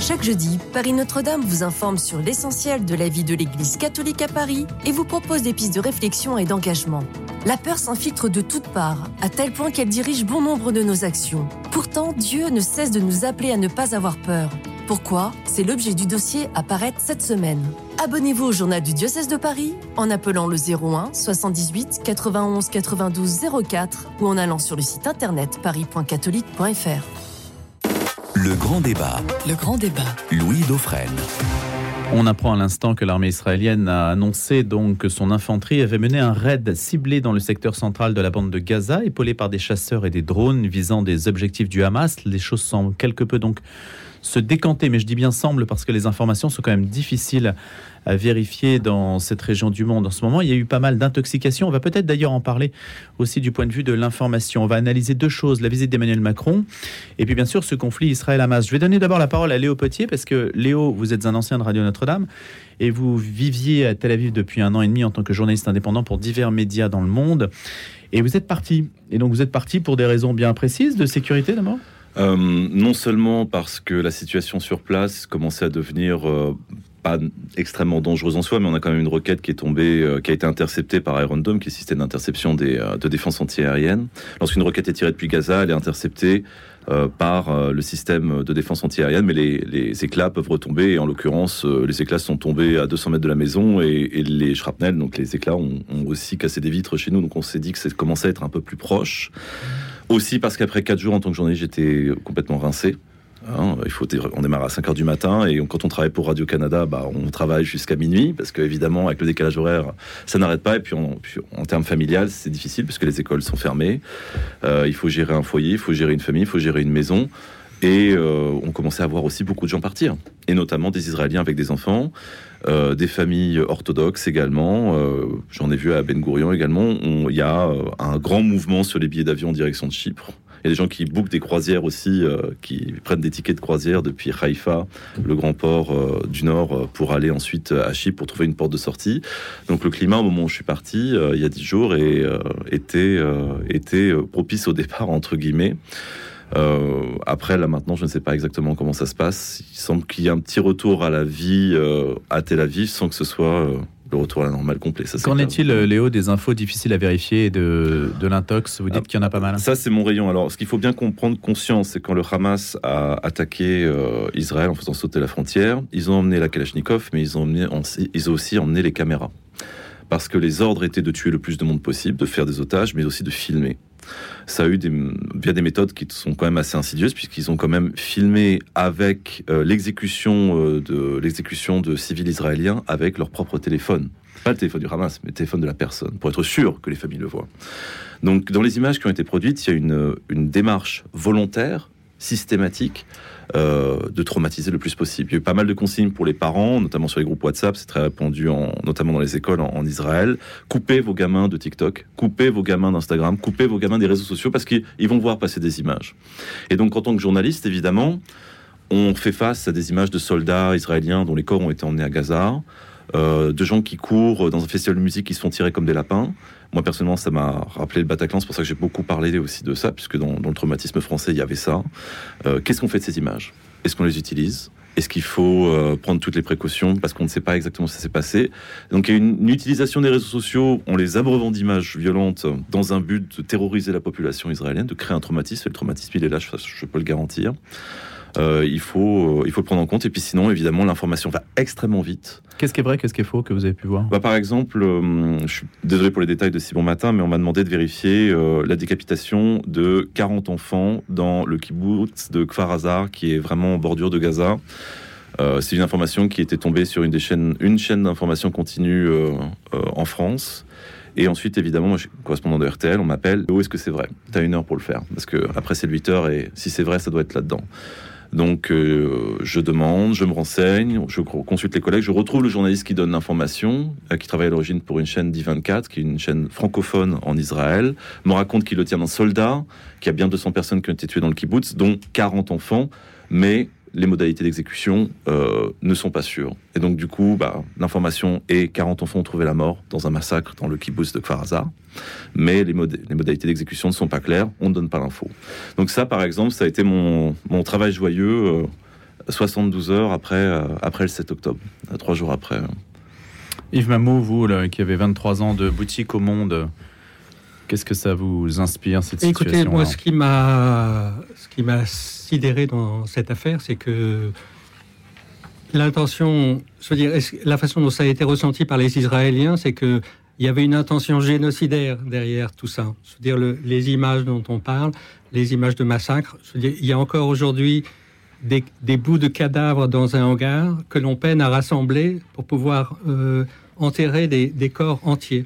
Chaque jeudi, Paris Notre-Dame vous informe sur l'essentiel de la vie de l'Église catholique à Paris et vous propose des pistes de réflexion et d'engagement. La peur s'infiltre de toutes parts, à tel point qu'elle dirige bon nombre de nos actions. Pourtant, Dieu ne cesse de nous appeler à ne pas avoir peur. Pourquoi? C'est l'objet du dossier à paraître cette semaine. Abonnez-vous au journal du diocèse de Paris en appelant le 01 78 91 92 04 ou en allant sur le site internet paris.catholique.fr. Le grand débat. Le grand débat. Louis Dauphren. On apprend à l'instant que l'armée israélienne a annoncé donc que son infanterie avait mené un raid ciblé dans le secteur central de la bande de Gaza, épaulé par des chasseurs et des drones visant des objectifs du Hamas. Les choses semblent quelque peu donc se décanter, mais je dis bien semble parce que les informations sont quand même difficiles à vérifier dans cette région du monde en ce moment. Il y a eu pas mal d'intoxications. On va peut-être d'ailleurs en parler aussi du point de vue de l'information. On va analyser deux choses, la visite d'Emmanuel Macron et puis bien sûr ce conflit Israël-Hamas. Je vais donner d'abord la parole à Léo Potier parce que Léo, vous êtes un ancien de Radio Notre-Dame et vous viviez à Tel Aviv depuis un an et demi en tant que journaliste indépendant pour divers médias dans le monde. Et vous êtes parti. Et donc vous êtes parti pour des raisons bien précises de sécurité d'abord? Euh, non seulement parce que la situation sur place commençait à devenir euh, pas extrêmement dangereuse en soi, mais on a quand même une roquette qui est tombée, euh, qui a été interceptée par Iron Dome, qui est le système d'interception des, de défense antiaérienne. Lorsqu'une roquette est tirée depuis Gaza, elle est interceptée par le système de défense antiaérienne, mais les, éclats peuvent retomber. Et en l'occurrence, les éclats sont tombés à 200 mètres de la maison et, les shrapnels, donc les éclats, ont, ont aussi cassé des vitres chez nous. Donc on s'est dit que ça commençait à être un peu plus proche. Aussi parce qu'après 4 jours en tant que journaliste, j'étais complètement rincé. Hein, il faut, on démarre à 5 heures du matin et quand on travaille pour Radio-Canada, bah, on travaille jusqu'à minuit parce qu'évidemment, avec le décalage horaire, ça n'arrête pas. Et puis, en termes familial, c'est difficile parce que les écoles sont fermées. Euh, il faut gérer un foyer, il faut gérer une famille, il faut gérer une maison. Et euh, on commençait à voir aussi beaucoup de gens partir, et notamment des Israéliens avec des enfants, euh, des familles orthodoxes également. Euh, J'en ai vu à Ben Gurion également. Il y a un grand mouvement sur les billets d'avion en direction de Chypre. Il y a des gens qui bookent des croisières aussi, qui prennent des tickets de croisière depuis Haïfa, le grand port du Nord, pour aller ensuite à Chypre pour trouver une porte de sortie. Donc le climat au moment où je suis parti, il y a dix jours, était, propice au départ, entre guillemets. Euh, après, là maintenant, je ne sais pas exactement comment ça se passe. Il semble qu'il y ait un petit retour à la vie euh, à Tel Aviv sans que ce soit euh, le retour à la normale complet. Ça, Qu'en est-il, Léo, des infos difficiles à vérifier et de, de l'intox? Vous dites qu'il y en a pas mal. Ça, c'est mon rayon. Alors, ce qu'il faut bien comprendre, conscience, c'est quand le Hamas a attaqué Israël en faisant sauter la frontière, ils ont emmené la Kalachnikov, mais ils ont, emmené, ils ont aussi emmené les caméras. Parce que les ordres étaient de tuer le plus de monde possible, de faire des otages, mais aussi de filmer. Ça a eu des, via des méthodes qui sont quand même assez insidieuses, puisqu'ils ont quand même filmé avec euh, l'exécution euh, de de civils israéliens avec leur propre téléphone. Pas le téléphone du Hamas, mais le téléphone de la personne, pour être sûr que les familles le voient. Donc, dans les images qui ont été produites, il y a une, démarche volontaire, systématique, de traumatiser le plus possible. Il y a eu pas mal de consignes pour les parents, notamment sur les groupes WhatsApp, c'est très répandu, en, notamment dans les écoles en, en, Israël. Coupez vos gamins de TikTok, coupez vos gamins d'Instagram, coupez vos gamins des réseaux sociaux parce qu'ils vont voir passer des images. Et donc, en tant que journaliste, évidemment, on fait face à des images de soldats israéliens dont les corps ont été emmenés à Gaza, euh, de gens qui courent dans un festival de musique qui se font tirer comme des lapins. Moi, personnellement, ça m'a rappelé le Bataclan. C'est pour ça que j'ai beaucoup parlé aussi de ça, puisque dans, dans le traumatisme français, il y avait ça. Euh, Qu'est-ce qu'on fait de ces images? Est-ce qu'on les utilise? Est-ce qu'il faut euh, prendre toutes les précautions? Parce qu'on ne sait pas exactement ce qui s'est passé Donc il y a une, utilisation des réseaux sociaux, on les abreuvant d'images violentes dans un but de terroriser la population israélienne, de créer un traumatisme. Et le traumatisme, il est là, je, je peux le garantir. Euh, il, faut, il faut le prendre en compte. Et puis sinon, évidemment, l'information va extrêmement vite. Qu'est-ce qui est vrai, qu'est-ce qui est faux que vous avez pu voir? Bah, Par exemple, euh, je suis désolé pour les détails de si bon matin, mais on m'a demandé de vérifier euh, la décapitation de 40 enfants dans le kibbutz de Kfar Hazar, qui est vraiment en bordure de Gaza. Euh, c'est une information qui était tombée sur une des chaînes, une chaîne d'information continue euh, en France. Et ensuite, évidemment, moi, je suis correspondant de RTL, on m'appelle. Où est-ce que c'est vrai? Tu as une heure pour le faire. Parce que après, c'est le 8 heures et si c'est vrai, ça doit être là-dedans. Donc, euh, je demande, je me renseigne, je consulte les collègues, je retrouve le journaliste qui donne l'information, euh, qui travaille à l'origine pour une chaîne d'I24, qui est une chaîne francophone en Israël, me raconte qu'il le tient d'un soldat, qu'il y a bien 200 personnes qui ont été tuées dans le kibbutz, dont 40 enfants, mais les modalités d'exécution euh, ne sont pas sûres. Et donc, du coup, bah, l'information est 40 enfants ont trouvé la mort dans un massacre dans le kibbutz de Kfar Aza, mais les, mod les modalités d'exécution ne sont pas claires, on ne donne pas l'info. Donc ça, par exemple, ça a été mon, mon travail joyeux euh, 72 heures après, euh, après le 7 octobre, trois jours après. Yves Mamou, vous là, qui avez 23 ans de boutique au monde, qu'est-ce que ça vous inspire cette Écoutez, situation moi, ce qui m'a, ce qui m'a sidéré dans cette affaire, c'est que l'intention, veux dire, la façon dont ça a été ressenti par les Israéliens, c'est que il y avait une intention génocidaire derrière tout ça. Veux dire, le- les images dont on parle, les images de massacres. Il y a encore aujourd'hui des, bouts de cadavres dans un hangar que l'on peine à rassembler pour pouvoir euh, enterrer des, des corps entiers.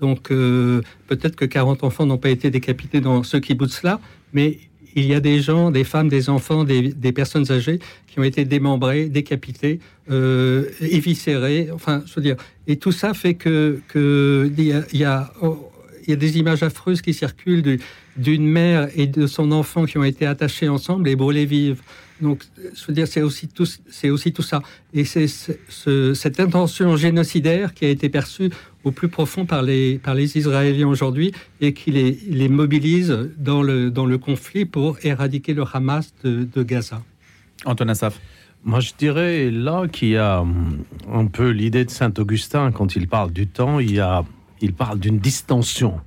Donc euh, peut-être que 40 enfants n'ont pas été décapités dans ce kibbutz-là, mais il y a des gens, des femmes, des enfants, des, personnes âgées qui ont été démembrés, décapités, euh, éviscérés. Enfin, je veux dire, et tout ça fait que il y a, oh, y a des images affreuses qui circulent du- d'une mère et de son enfant qui ont été attachés ensemble et brûlés vives. Donc, je veux dire, c'est aussi tout, c'est aussi tout ça. Et c'est ce- ce- cette intention génocidaire qui a été perçue au plus profond par les, par les Israéliens aujourd'hui et qui les, les mobilise dans le, dans le conflit pour éradiquer le Hamas de, de Gaza. Antoine Assaf. Moi, je dirais là qu'il y a hum, un peu l'idée de Saint-Augustin quand il parle du temps. Il, y a, il parle d'une distension,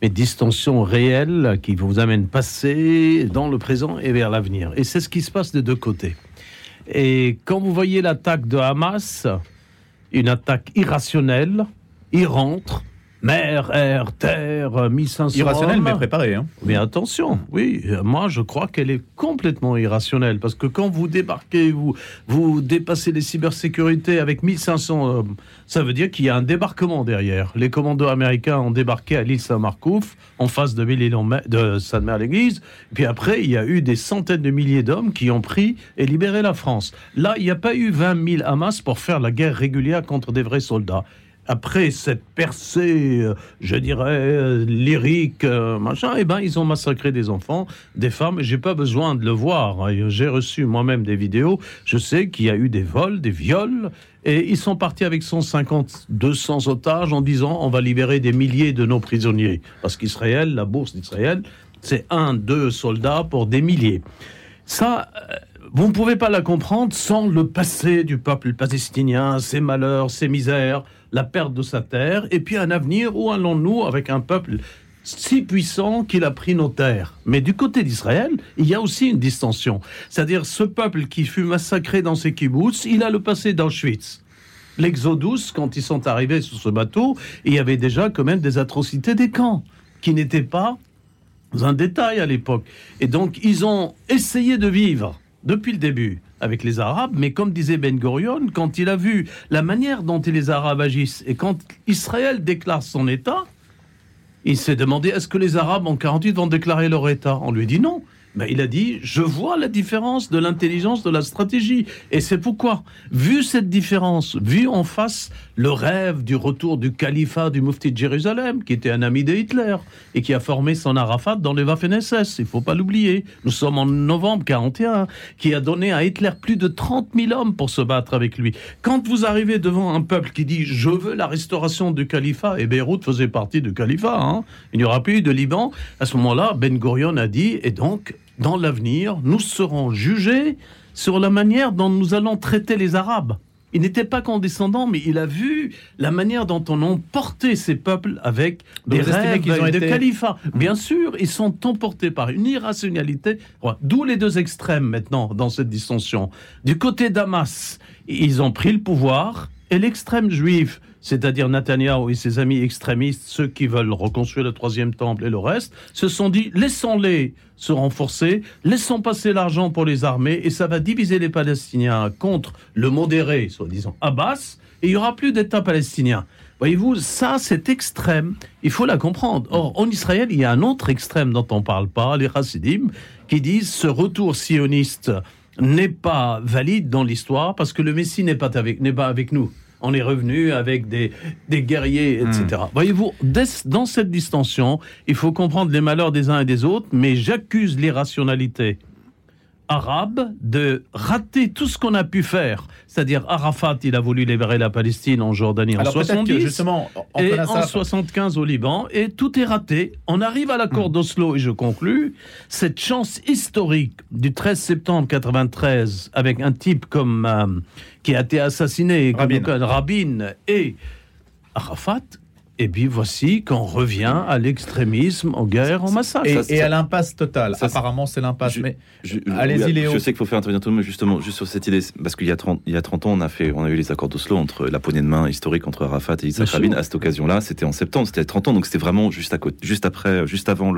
mais distension réelle qui vous amène passer dans le présent et vers l'avenir. Et c'est ce qui se passe des deux côtés. Et quand vous voyez l'attaque de Hamas, une attaque irrationnelle, il rentre, mer, air, terre, 1500 Irrationnel, hommes. mais préparé. Hein. Mais attention, oui, euh, moi je crois qu'elle est complètement irrationnelle parce que quand vous débarquez, vous, vous dépassez les cybersécurités avec 1500 hommes, ça veut dire qu'il y a un débarquement derrière. Les commandos américains ont débarqué à l'île Saint-Marcouf en face de, de Sainte-Mère-l'Église. Puis après, il y a eu des centaines de milliers d'hommes qui ont pris et libéré la France. Là, il n'y a pas eu 20 000 Hamas pour faire la guerre régulière contre des vrais soldats après cette percée, euh, je dirais, euh, lyrique, euh, machin, eh ben, ils ont massacré des enfants, des femmes, j'ai pas besoin de le voir. hein. J'ai reçu moi-même des vidéos. Je sais qu'il y a eu des vols, des viols, et ils sont partis avec 150, 200 otages en disant on va libérer des milliers de nos prisonniers. Parce qu'Israël, la bourse d'Israël, c'est un, deux soldats pour des milliers. Ça, vous ne pouvez pas la comprendre sans le passé du peuple palestinien, ses malheurs, ses misères, la perte de sa terre, et puis un avenir où allons-nous avec un peuple si puissant qu'il a pris nos terres. Mais du côté d'Israël, il y a aussi une distension. C'est-à-dire ce peuple qui fut massacré dans ses kibbutz, il a le passé d'Auschwitz. L'Exodus, quand ils sont arrivés sur ce bateau, il y avait déjà quand même des atrocités des camps, qui n'étaient pas un détail à l'époque. Et donc, ils ont essayé de vivre depuis le début avec les Arabes, mais comme disait Ben Gurion, quand il a vu la manière dont les Arabes agissent et quand Israël déclare son État, il s'est demandé est-ce que les Arabes en 48 vont déclarer leur État? On lui dit non. Ben, il a dit je vois la différence de l'intelligence de la stratégie. Et c'est pourquoi, vu cette différence, vu en face le rêve du retour du califat du mufti de Jérusalem, qui était un ami de Hitler et qui a formé son Arafat dans les Waffen-SS, il faut pas l'oublier. Nous sommes en novembre 41, qui a donné à Hitler plus de 30 000 hommes pour se battre avec lui. Quand vous arrivez devant un peuple qui dit je veux la restauration du califat, et Beyrouth faisait partie du califat, hein, il n'y aura plus de Liban, à ce moment-là, Ben Gurion a dit, et donc, dans l'avenir, nous serons jugés sur la manière dont nous allons traiter les Arabes. Il n'était pas condescendant, mais il a vu la manière dont on porté ces peuples avec Donc des qu'ils ont de été- califat. Bien sûr, ils sont emportés par une irrationalité. D'où les deux extrêmes maintenant dans cette distinction. Du côté d'Hamas, ils ont pris le pouvoir et l'extrême juif, c'est-à-dire Netanyahu et ses amis extrémistes, ceux qui veulent reconstruire le troisième temple et le reste, se sont dit laissons-les se renforcer, laissons passer l'argent pour les armées et ça va diviser les Palestiniens contre le modéré, soi-disant Abbas, et il y aura plus d'État palestinien. Voyez-vous, ça, c'est extrême. Il faut la comprendre. Or, en Israël, il y a un autre extrême dont on ne parle pas, les Hasidim, qui disent ce retour sioniste n'est pas valide dans l'histoire parce que le Messie n'est pas avec nous. On est revenu avec des, des guerriers, etc. Voyez-vous, dès- dans cette distension, il faut comprendre les malheurs des uns et des autres, mais j'accuse l'irrationalité arabe de rater tout ce qu'on a pu faire. C'est-à-dire Arafat, il a voulu libérer la Palestine en Jordanie en Alors peut-être que, 70 justement, et en Assaf- 75 au Liban et tout est raté. On arrive à l'accord d'Oslo et je conclus. Cette chance historique du 13 septembre 93 avec un type comme euh, qui a été assassiné, Rabin. comme Rabin et Arafat, Et puis voici qu'on revient à l'extrémisme, en guerre, en massacre. Et, à l'impasse totale. Ça, Apparemment, c'est l'impasse. Mais Je- Allez-y, Léo. Je sais qu'il faut faire intervenir tout le monde, mais justement, juste sur cette idée, parce qu'il y a 30, il y a 30 ans, on a fait, on a eu les accords d'Oslo entre la poignée de main historique entre Arafat et Yitzhak. Rabin. À cette occasion-là, c'était en septembre, c'était 30 ans, donc c'était vraiment juste à côté, juste après, juste avant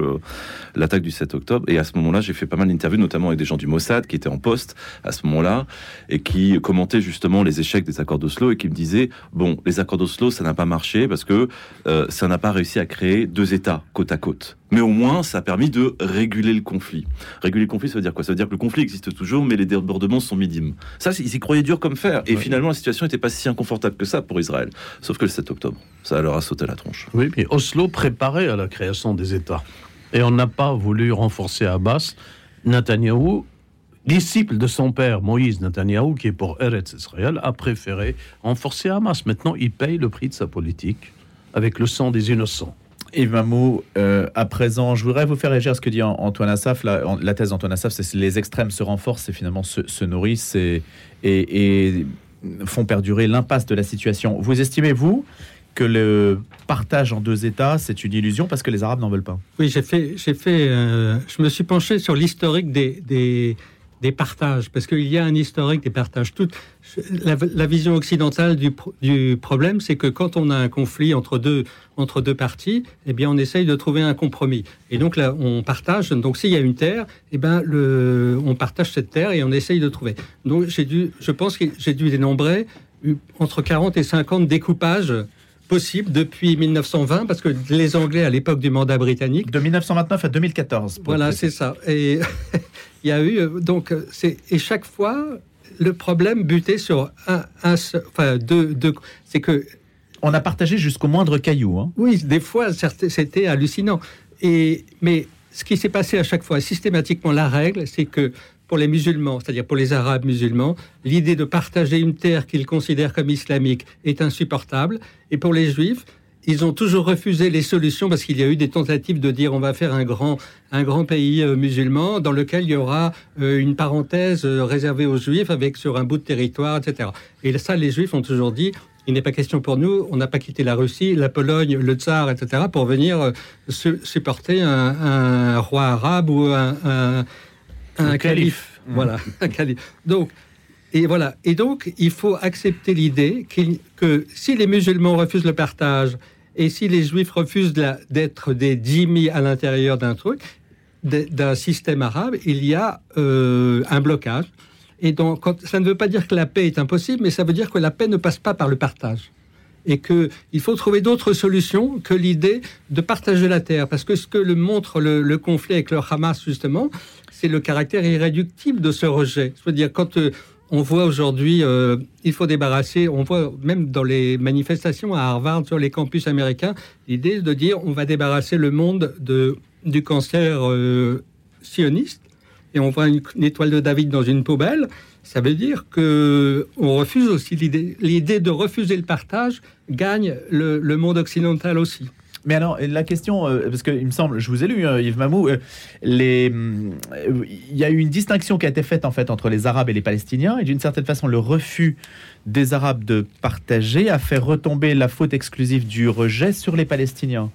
l'attaque du 7 octobre. Et à ce moment-là, j'ai fait pas mal d'interviews, notamment avec des gens du Mossad qui étaient en poste à ce moment-là et qui commentaient justement les échecs des accords d'Oslo et qui me disaient, bon, les accords d'Oslo, ça n'a pas marché parce que euh, ça n'a pas réussi à créer deux États côte à côte. Mais au moins, ça a permis de réguler le conflit. Réguler le conflit, ça veut dire quoi? Ça veut dire que le conflit existe toujours, mais les débordements sont minimes. Ça, ils y croyaient dur comme fer. Et Ouais. finalement, la situation n'était pas si inconfortable que ça pour Israël. Sauf que le 7 octobre, ça leur a sauté la tronche. Oui, mais Oslo préparait à la création des États. Et on n'a pas voulu renforcer Abbas. Netanyahou, disciple de son père, Moïse Netanyahou, qui est pour Eretz Israël, a préféré renforcer Hamas. Maintenant, il paye le prix de sa politique avec le sang des innocents. Yves Mamou, euh, à présent, je voudrais vous faire réagir à ce que dit An- Antoine Assaf. La, thèse d'Antoine Assaf, c'est que les extrêmes se renforcent et finalement se, se nourrissent et, et- et font perdurer l'impasse de la situation. Vous estimez, vous, que le partage en deux États, c'est une illusion parce que les Arabes n'en veulent pas? Oui, j'ai fait, j'ai fait, euh, je me suis penché sur l'historique des, des, des partages, parce qu'il y a un historique des partages. Toute, la, la vision occidentale du, du problème, c'est que quand on a un conflit entre deux, entre deux parties, eh bien, on essaye de trouver un compromis. Et donc là, on partage. Donc, s'il y a une terre, eh ben, le, on partage cette terre et on essaye de trouver. Donc, j'ai dû, je pense que j'ai dû dénombrer euh, entre 40 et 50 découpages possibles depuis 1920, parce que les Anglais, à l'époque du mandat britannique, De 1929 à 2014. pour voilà, c'est ça. Et *laughs* il y a eu euh, donc euh, c'est et chaque fois le problème butait sur un, un seul- enfin deux, deux c'est que On a partagé jusqu'au moindre caillou. hein. oui, des fois c'était hallucinant. Et mais ce qui s'est passé à chaque fois systématiquement la règle, c'est que pour les musulmans, c'est-à-dire pour les arabes musulmans, l'idée de partager une terre qu'ils considèrent comme islamique est insupportable. Et pour les juifs, ils ont toujours refusé les solutions parce qu'il y a eu des tentatives de dire on va faire un grand, un grand pays euh, musulman dans lequel il y aura euh, une parenthèse euh, réservée aux juifs avec sur un bout de territoire, etc. Et ça, les juifs ont toujours dit il n'est pas question pour nous, on n'a pas quitté la Russie, la Pologne, le tsar, etc., pour venir su- supporter un, roi arabe ou un, un calife. calife. Voilà, *laughs* un calife. Donc, et voilà. Et donc, il faut accepter l'idée que si les musulmans refusent le partage et si les juifs refusent d'être des dhimmis à l'intérieur d'un truc, d'un système arabe, il y a euh, un blocage. Et donc, quand, ça ne veut pas dire que la paix est impossible, mais ça veut dire que la paix ne passe pas par le partage. Et qu'il faut trouver d'autres solutions que l'idée de partager la terre. Parce que ce que le montre le, conflit avec le Hamas, justement, c'est le caractère irréductible de ce rejet. Je veux dire, quand euh, on voit aujourd'hui, euh, il faut débarrasser, on voit même dans les manifestations à Harvard, sur les campus américains, l'idée de dire on va débarrasser le monde de, du cancer euh, sioniste et on voit une, une étoile de David dans une poubelle, ça veut dire que on refuse aussi l'idée. L'idée de refuser le partage gagne le, monde occidental aussi. Mais alors, la question, euh, parce qu'il me semble, je vous ai lu, euh, Yves Mamou, euh, il y a eu une distinction qui a été faite en fait entre les Arabes et les Palestiniens, et d'une certaine façon, le refus des Arabes de partager a fait retomber la faute exclusive du rejet sur les Palestiniens.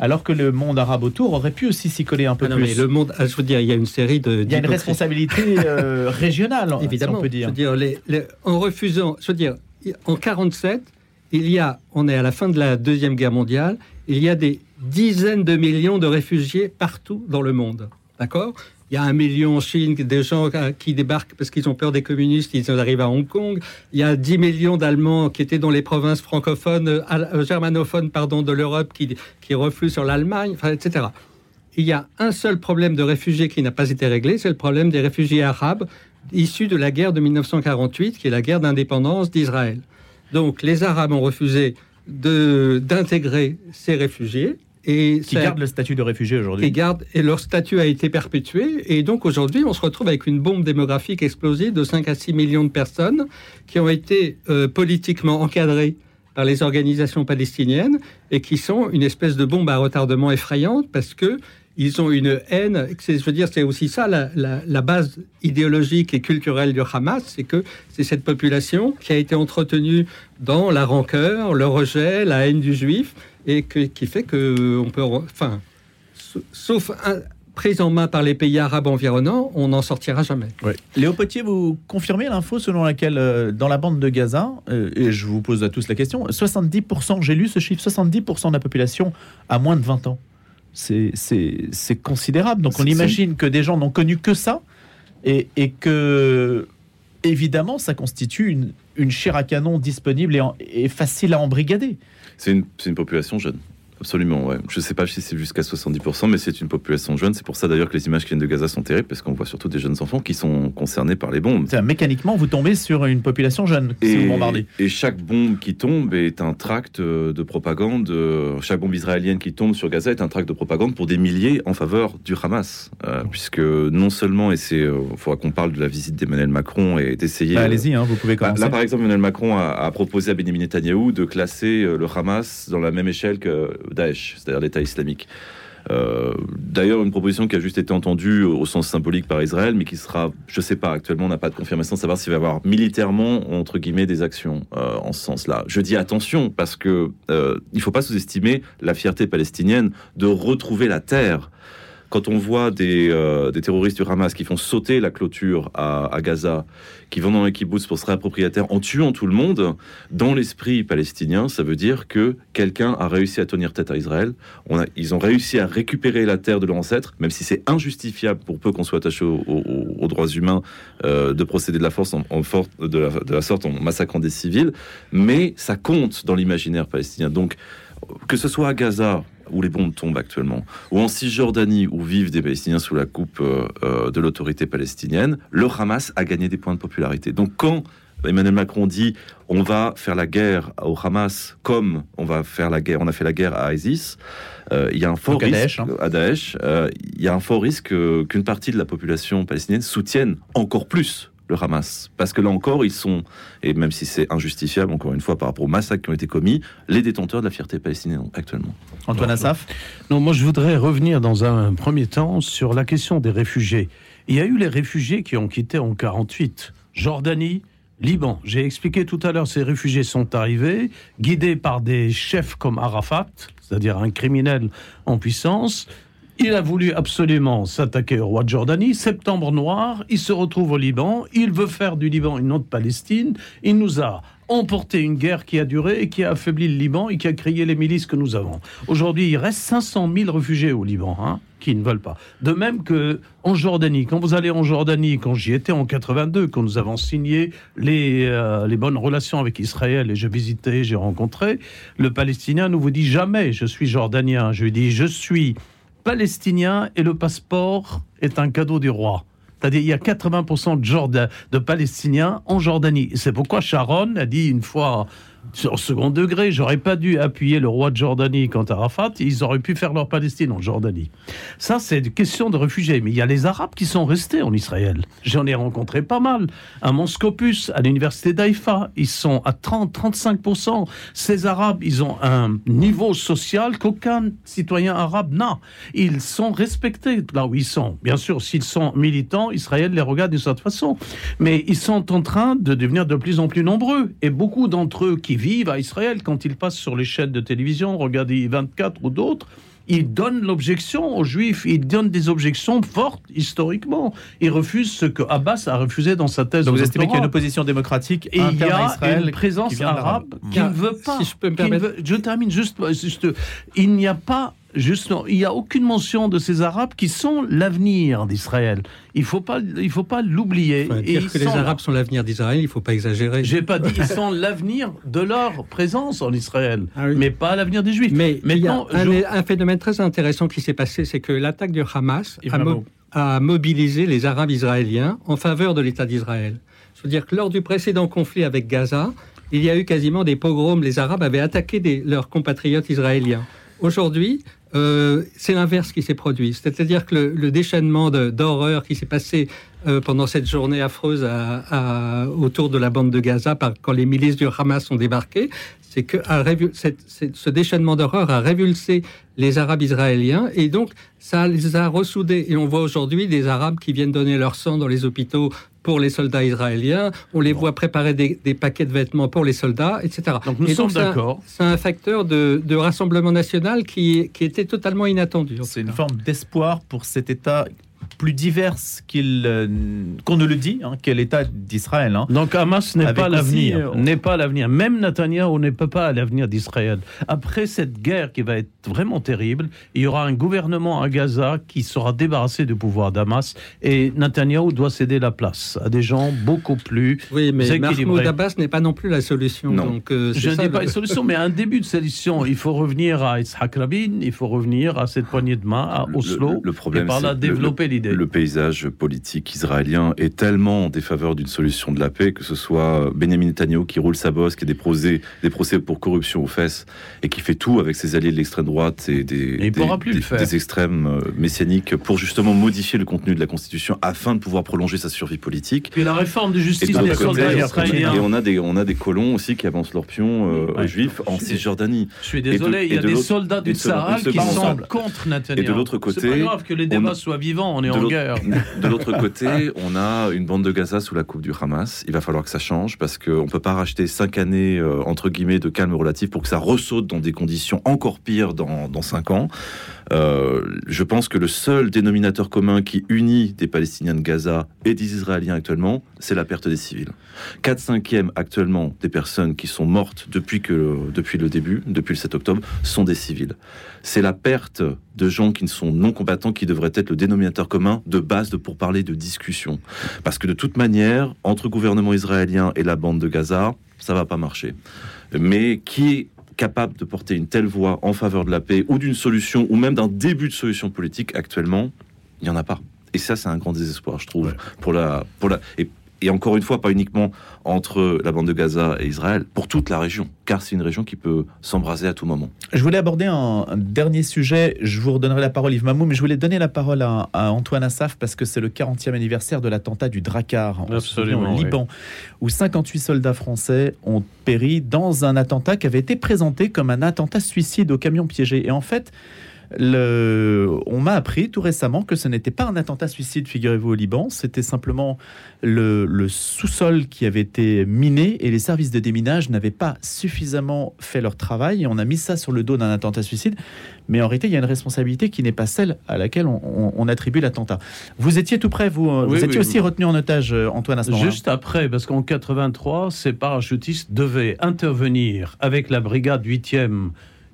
Alors que le monde arabe autour aurait pu aussi s'y coller un peu Ah non, plus. mais le monde, ah, je veux dire, il y a une série de. Il y a une responsabilité euh, *laughs* régionale, si Évidemment, on peut dire. Je veux dire, les- les- en refusant, je veux dire, en 47, il y a, on est à la fin de la deuxième guerre mondiale, il y a des dizaines de millions de réfugiés partout dans le monde, d'accord? Il y a un million en Chine, des gens euh, qui débarquent parce qu'ils ont peur des communistes, ils arrivent à Hong Kong. Il y a 10 millions d'Allemands qui étaient dans les provinces francophones, euh, euh, germanophones, pardon, de l'Europe qui, qui refluent sur l'Allemagne, etc. Il y a un seul problème de réfugiés qui n'a pas été réglé, c'est le problème des réfugiés arabes issus de la guerre de 1948, qui est la guerre d'indépendance d'Israël. Donc les Arabes ont refusé d'intégrer ces réfugiés. Et Qui gardent le statut de réfugié aujourd'hui. et gardent, et leur statut a été perpétué. Et donc aujourd'hui, on se retrouve avec une bombe démographique explosive de 5 à 6 millions de personnes qui ont été euh, politiquement encadrées par les organisations palestiniennes et qui sont une espèce de bombe à retardement effrayante parce que ils ont une haine. c'est- Je veux dire, c'est aussi ça la, la- la base idéologique et culturelle du Hamas, c'est que c'est cette population qui a été entretenue dans la rancœur, le rejet, la haine du juif, et que- qui fait que on peut, enfin, sa- sauf un- prise en main par les pays arabes environnants, on n'en sortira jamais. Léo Potier, vous confirmez l'info selon laquelle, euh, dans la bande de Gaza, euh, et je vous pose à tous la question, 70%, j'ai lu ce chiffre, 70% de la population a moins de 20 ans. C'est- considérable. Donc on imagine que des gens n'ont connu que ça, et, et que, évidemment, ça constitue une, chair à canon disponible et, facile à embrigader. C'est une population jeune. Absolument, ouais. Je ne sais pas si c'est jusqu'à 70%, mais c'est une population jeune. C'est pour ça d'ailleurs que les images qui viennent de Gaza sont terribles, parce qu'on voit surtout des jeunes enfants qui sont concernés par les bombes. Mécaniquement, vous tombez sur une population jeune si vous bombardez. et chaque bombe qui tombe est un tract euh, de propagande. euh, Chaque bombe israélienne qui tombe sur Gaza est un tract de propagande pour des milliers en faveur du Hamas. Euh, puisque non seulement, et c'est, il faudra qu'on parle de la visite d'Emmanuel Macron et d'essayer. Bah, Allez-y, hein, vous pouvez bah, commencer. Là, par exemple, Emmanuel Macron a, a proposé à Benjamin Netanyahou de classer le Hamas dans la même échelle que Daesh, c'est-à-dire l'État islamique. Euh, D'ailleurs, une proposition qui a juste été entendue au sens symbolique par Israël, mais qui sera, je sais pas, actuellement, on n'a pas de confirmation de savoir s'il va y avoir militairement, entre guillemets, des actions euh, en ce sens-là. Je dis attention, parce que euh, il faut pas sous-estimer la fierté palestinienne de retrouver la terre. Quand on voit des, euh, des terroristes du Hamas qui font sauter la clôture à, Gaza, qui vont dans les kibbutz pour se terre en tuant tout le monde, dans l'esprit palestinien, ça veut dire que quelqu'un a réussi à tenir tête à Israël. Ils ont réussi à récupérer la terre de leurs ancêtres, même si c'est injustifiable pour peu qu'on soit attaché aux, droits humains euh, de procéder de la force en, de, la, de la sorte en massacrant des civils. Mais ça compte dans l'imaginaire palestinien. Donc, que ce soit à Gaza, où les bombes tombent actuellement, ou en Cisjordanie, où vivent des Palestiniens sous la coupe euh, euh, de l'autorité palestinienne, le Hamas a gagné des points de popularité. Donc quand Emmanuel Macron dit on va faire la guerre au Hamas comme on va faire la guerre, on a fait la guerre à ISIS, euh, il y a un fort Donc à risque Daesh, hein. à Daesh, euh, il y a un fort risque qu'une partie de la population palestinienne soutienne encore plus le Hamas. Parce que là encore, ils sont, et même si c'est injustifiable, encore une fois, par rapport aux massacres qui ont été commis, les détenteurs de la fierté palestinienne actuellement. Antoine Assaf Non, moi je voudrais revenir dans un premier temps sur la question des réfugiés. Il y a eu les réfugiés qui ont quitté en 48, Jordanie, Liban. J'ai expliqué tout à l'heure, ces réfugiés sont arrivés, guidés par des chefs comme Arafat, c'est-à-dire un criminel en puissance. Il a voulu absolument s'attaquer au roi de Jordanie. Septembre noir, il se retrouve au Liban. Il veut faire du Liban une autre Palestine. Il nous a emporté une guerre qui a duré et qui a affaibli le Liban et qui a créé les milices que nous avons. Aujourd'hui, il reste 500 000 réfugiés au Liban hein, qui ne veulent pas. De même que en Jordanie, quand vous allez en Jordanie, quand j'y étais en 82, quand nous avons signé les, euh, les bonnes relations avec Israël et j'ai visité, j'ai rencontré, le Palestinien ne vous dit jamais je suis jordanien. Je lui dis je suis palestinien et le passeport est un cadeau du roi. C'est-à-dire, il y a 80% de, de Palestiniens en Jordanie. C'est pourquoi Sharon a dit une fois, sur second degré, j'aurais pas dû appuyer le roi de Jordanie quant à Arafat, ils auraient pu faire leur Palestine en Jordanie. Ça, c'est une question de réfugiés. Mais il y a les Arabes qui sont restés en Israël. J'en ai rencontré pas mal. À Monscopus, à l'université d'Haïfa, ils sont à 30-35%. Ces Arabes, ils ont un niveau social qu'aucun citoyen arabe n'a. Ils sont respectés là où ils sont. Bien sûr, s'ils sont militants, Israël les regarde d'une certaine façon. Mais ils sont en train de devenir de plus en plus nombreux. Et beaucoup d'entre eux qui vivent à Israël, quand ils passent sur les chaînes de télévision, regardez 24 ou d'autres, ils donnent l'objection aux Juifs, ils donnent des objections fortes historiquement. Ils refusent ce que Abbas a refusé dans sa thèse. Donc vous estimez qu'il y a une opposition démocratique Et il y a Israël une présence qui arabe qui ne veut pas. Si je peux me permettre- veut- je termine juste, juste. Il n'y a pas. Justement, il n'y a aucune mention de ces Arabes qui sont l'avenir d'Israël. Il faut pas, il faut pas l'oublier. Enfin, Et dire ils que les. Arabes sont l'avenir d'Israël, il ne faut pas exagérer. J'ai pas dit ils sont l'avenir de leur présence en Israël, Ah mais pas l'avenir des Juifs. Mais il y a un, je- un phénomène très intéressant qui s'est passé, c'est que l'attaque du Hamas a, mo- Mamou. a mobilisé les Arabes israéliens en faveur de l'État d'Israël. Je veux dire que lors du précédent conflit avec Gaza, il y a eu quasiment des pogroms. Les Arabes avaient attaqué des- leurs compatriotes israéliens. Aujourd'hui, euh, c'est l'inverse qui s'est produit. C'est-à-dire que le, déchaînement d'horreur qui s'est passé euh, pendant cette journée affreuse autour de la bande de Gaza, par, quand les milices du Hamas ont débarqué, c'est que ce déchaînement d'horreur a révulsé les Arabes israéliens et donc ça les a ressoudés. Et on voit aujourd'hui des Arabes qui viennent donner leur sang dans les hôpitaux pour les soldats israéliens, on les voit préparer des, des paquets de vêtements pour les soldats, etc. Donc nous Et sommes d'accord. C'est un facteur de, de rassemblement national qui, qui était totalement inattendu. en C'est une forme d'espoir pour cet État plus divers qu'il euh, qu'on ne le dit, hein, qu'est l'État d'Israël. hein. Donc Hamas n'est pas l'avenir, n'est pas l'avenir. Même Netanyahou n'est pas à l'avenir d'Israël. Après cette guerre qui va être vraiment terrible, il y aura un gouvernement à Gaza qui sera débarrassé du pouvoir d'Hamas et Netanyahou doit céder la place à des gens beaucoup plus Oui, mais Mahmoud équilibrés. Abbas n'est pas non plus la solution. Donc, euh, Je ne dis pas le- une solution, mais un début de solution. Il faut revenir à Yitzhak Rabin, il faut revenir à cette poignée de main, à Oslo, Le problème, et par là c'est le- paysage politique israélien est tellement en défaveur d'une solution de la paix, que ce soit Benjamin Netanyahu qui roule sa bosse, qui a des procès, des procès pour corruption aux fesses, et qui fait tout avec ses alliés de l'extrême droite et des, extrêmes euh, messianiques pour justement modifier le contenu de la Constitution afin de pouvoir prolonger sa survie politique. Puis la réforme de Et justice de des soldats israéliens. et on a des on a des colons aussi qui avancent leur pion euh, juifs en Cisjordanie. Je suis Et désolé, il y et a de des soldats du Sahara qui sont contre Netanyahu. Et de l'autre côté, c'est pas grave que les débats soient vivants, on est de en l'autre- guerre. *laughs* De l'autre côté, on a une bande de Gaza sous la coupe du Hamas. Il va falloir que ça change parce qu'on ne peut pas racheter cinq années, euh, entre guillemets, de calme relatif pour que ça ressaute dans des conditions encore pires dans, dans cinq ans. Euh, je pense que le seul dénominateur commun qui unit des Palestiniens de Gaza et des Israéliens actuellement, c'est la perte des civils. 4 cinquièmes actuellement des personnes qui sont mortes depuis, que, depuis le début, depuis le 7 octobre, sont des civils. C'est la perte de gens qui ne sont non combattants qui devrait être le dénominateur commun de base de pour parler de discussion. Parce que de toute manière, entre gouvernement israélien et la bande de Gaza, ça va pas marcher. Mais qui capable de porter une telle voix en faveur de la paix ou d'une solution ou même d'un début de solution politique actuellement, il n'y en a pas. Et ça, c'est un grand désespoir, je trouve, pour la, pour la, et, et encore une fois, pas uniquement entre la bande de Gaza et Israël, pour toute la région, car c'est une région qui peut s'embraser à tout moment. Je voulais aborder un, un dernier sujet. Je vous redonnerai la parole, Yves Mamou, mais je voulais donner la parole à, à Antoine Assaf parce que c'est le 40e anniversaire de l'attentat du Drakkar en au oui. Liban, où 58 soldats français ont péri dans un attentat qui avait été présenté comme un attentat suicide au camion piégé. Et en fait, le... on m'a appris tout récemment que ce n'était pas un attentat suicide, figurez-vous, au Liban. C'était simplement le, le sous-sol qui avait été miné et les services de déminage n'avaient pas suffisamment fait leur travail. Et on a mis ça sur le dos d'un attentat suicide. Mais en réalité, il y a une responsabilité qui n'est pas celle à laquelle on, on- on attribue l'attentat. Vous étiez tout près, vous, euh, vous Oui, étiez oui, aussi oui. retenu en otage, euh, Antoine, à ce. Juste après, parce qu'en 83, ces parachutistes devaient intervenir avec la brigade 8e,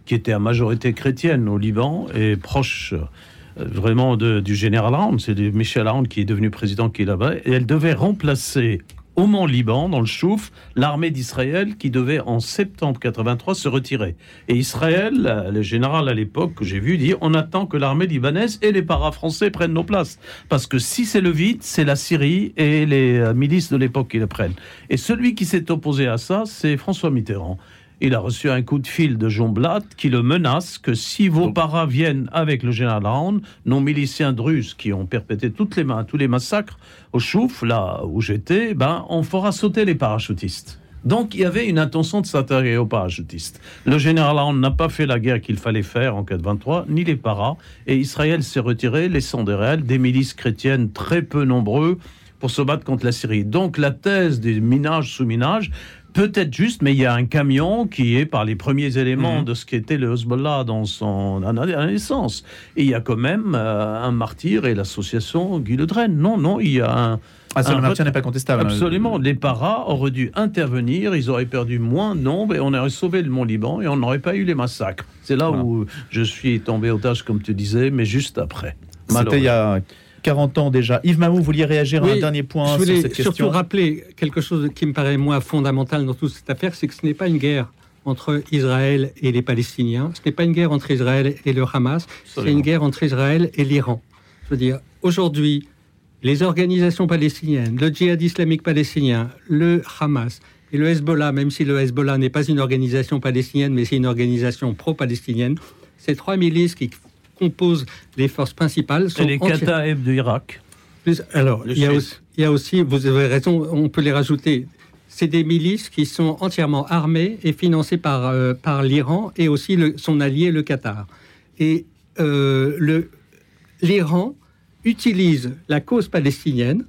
qui était à majorité chrétienne au Liban et proche euh, vraiment de- du général Hound. C'est Michel Hound qui est devenu président qui est là-bas. Et elle devait remplacer au Mont Liban, dans le Chouf, l'armée d'Israël qui devait en septembre 83 se retirer. Et Israël, euh, le général à l'époque que j'ai vu, dit on attend que l'armée libanaise et les paras-français prennent nos places. Parce que si c'est le vide, c'est la Syrie et les euh, milices de l'époque qui le prennent. Et celui qui s'est opposé à ça, c'est François Mitterrand. Il a reçu un coup de fil de Jean Blatt qui le menace que si vos paras viennent avec le général Hound, nos miliciens druzes qui ont perpétré toutes les, tous les massacres au Chouf, là où j'étais, ben, on fera sauter les parachutistes. Donc il y avait une intention de s'attaquer aux parachutistes. Le général Hound n'a pas fait la guerre qu'il fallait faire en 423, ni les paras, et Israël s'est retiré, laissant derrière des milices chrétiennes très peu nombreux pour se battre contre la Syrie. Donc la thèse des minages sous minage peut être juste, mais il y a un camion qui est par les premiers éléments Mhm. de ce qu'était le Hezbollah dans son à la naissance. Et il y a quand même euh, un martyr et l'association Guy Le Drain. Non, non, il y a un... Ah, ça, un le martyr n'est pas contestable. Absolument. Les paras auraient dû intervenir, ils auraient perdu moins de nombre et on aurait sauvé le Mont Liban et on n'aurait pas eu les massacres. C'est là où je suis tombé otage, comme tu disais, mais juste après. C'était il y a 40 ans déjà. Yves Mamou, vous vouliez réagir à un dernier point je sur voulais cette surtout question rappeler quelque chose qui me paraît moi fondamental dans toute cette affaire, c'est que ce n'est pas une guerre entre Israël et les Palestiniens, ce n'est pas une guerre entre Israël et le Hamas, c'est une guerre entre Israël et l'Iran. Je veux dire, aujourd'hui, les organisations palestiniennes, le djihad islamique palestinien, le Hamas et le Hezbollah, même si le Hezbollah n'est pas une organisation palestinienne, mais c'est une organisation pro-palestinienne, ces trois milices qui composent les forces principales sont les Kataeb de Irak. plus- alors, il y, a aussi, il y a aussi, vous avez raison, on peut les rajouter. C'est des milices qui sont entièrement armées et financées par, euh, par l'Iran et aussi le- son allié, le Qatar. Et euh, l'Iran utilise la cause palestinienne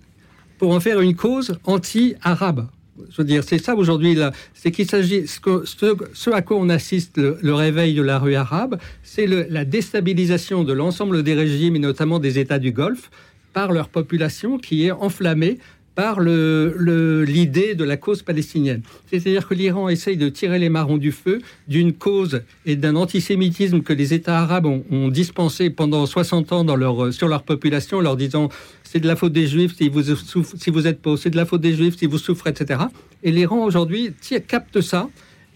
pour en faire une cause anti-arabe. Je veux dire, c'est ça aujourd'hui. C'est qu'il s'agit, ce, à quoi on assiste, le, réveil de la rue arabe, c'est la déstabilisation de l'ensemble des régimes et notamment des États du Golfe par leur population qui est enflammée par l'idée de la cause palestinienne. C'est-à-dire que l'Iran essaye de tirer les marrons du feu d'une cause et d'un antisémitisme que les États arabes ont, ont dispensé pendant 60 ans dans leur, sur leur population, leur disant c'est de la faute des Juifs si vous, si vous êtes pauvre, c'est de la faute des Juifs si vous souffrez, etc. Et l'Iran aujourd'hui capte ça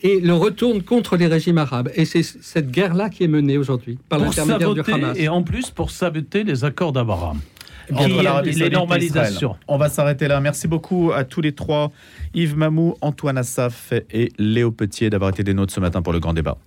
et le retourne contre les régimes arabes. Et c'est cette guerre-là qui est menée aujourd'hui par Pour l'intermédiaire du Hamas. et en plus pour saboter les accords d'Abraham. Entre Qui- l'Arabie les Saoudite et normalisations. On va s'arrêter là. Merci beaucoup à tous les trois, Yves Mamou, Antoine Assaf et Léo Petier d'avoir été des nôtres ce matin pour le grand débat.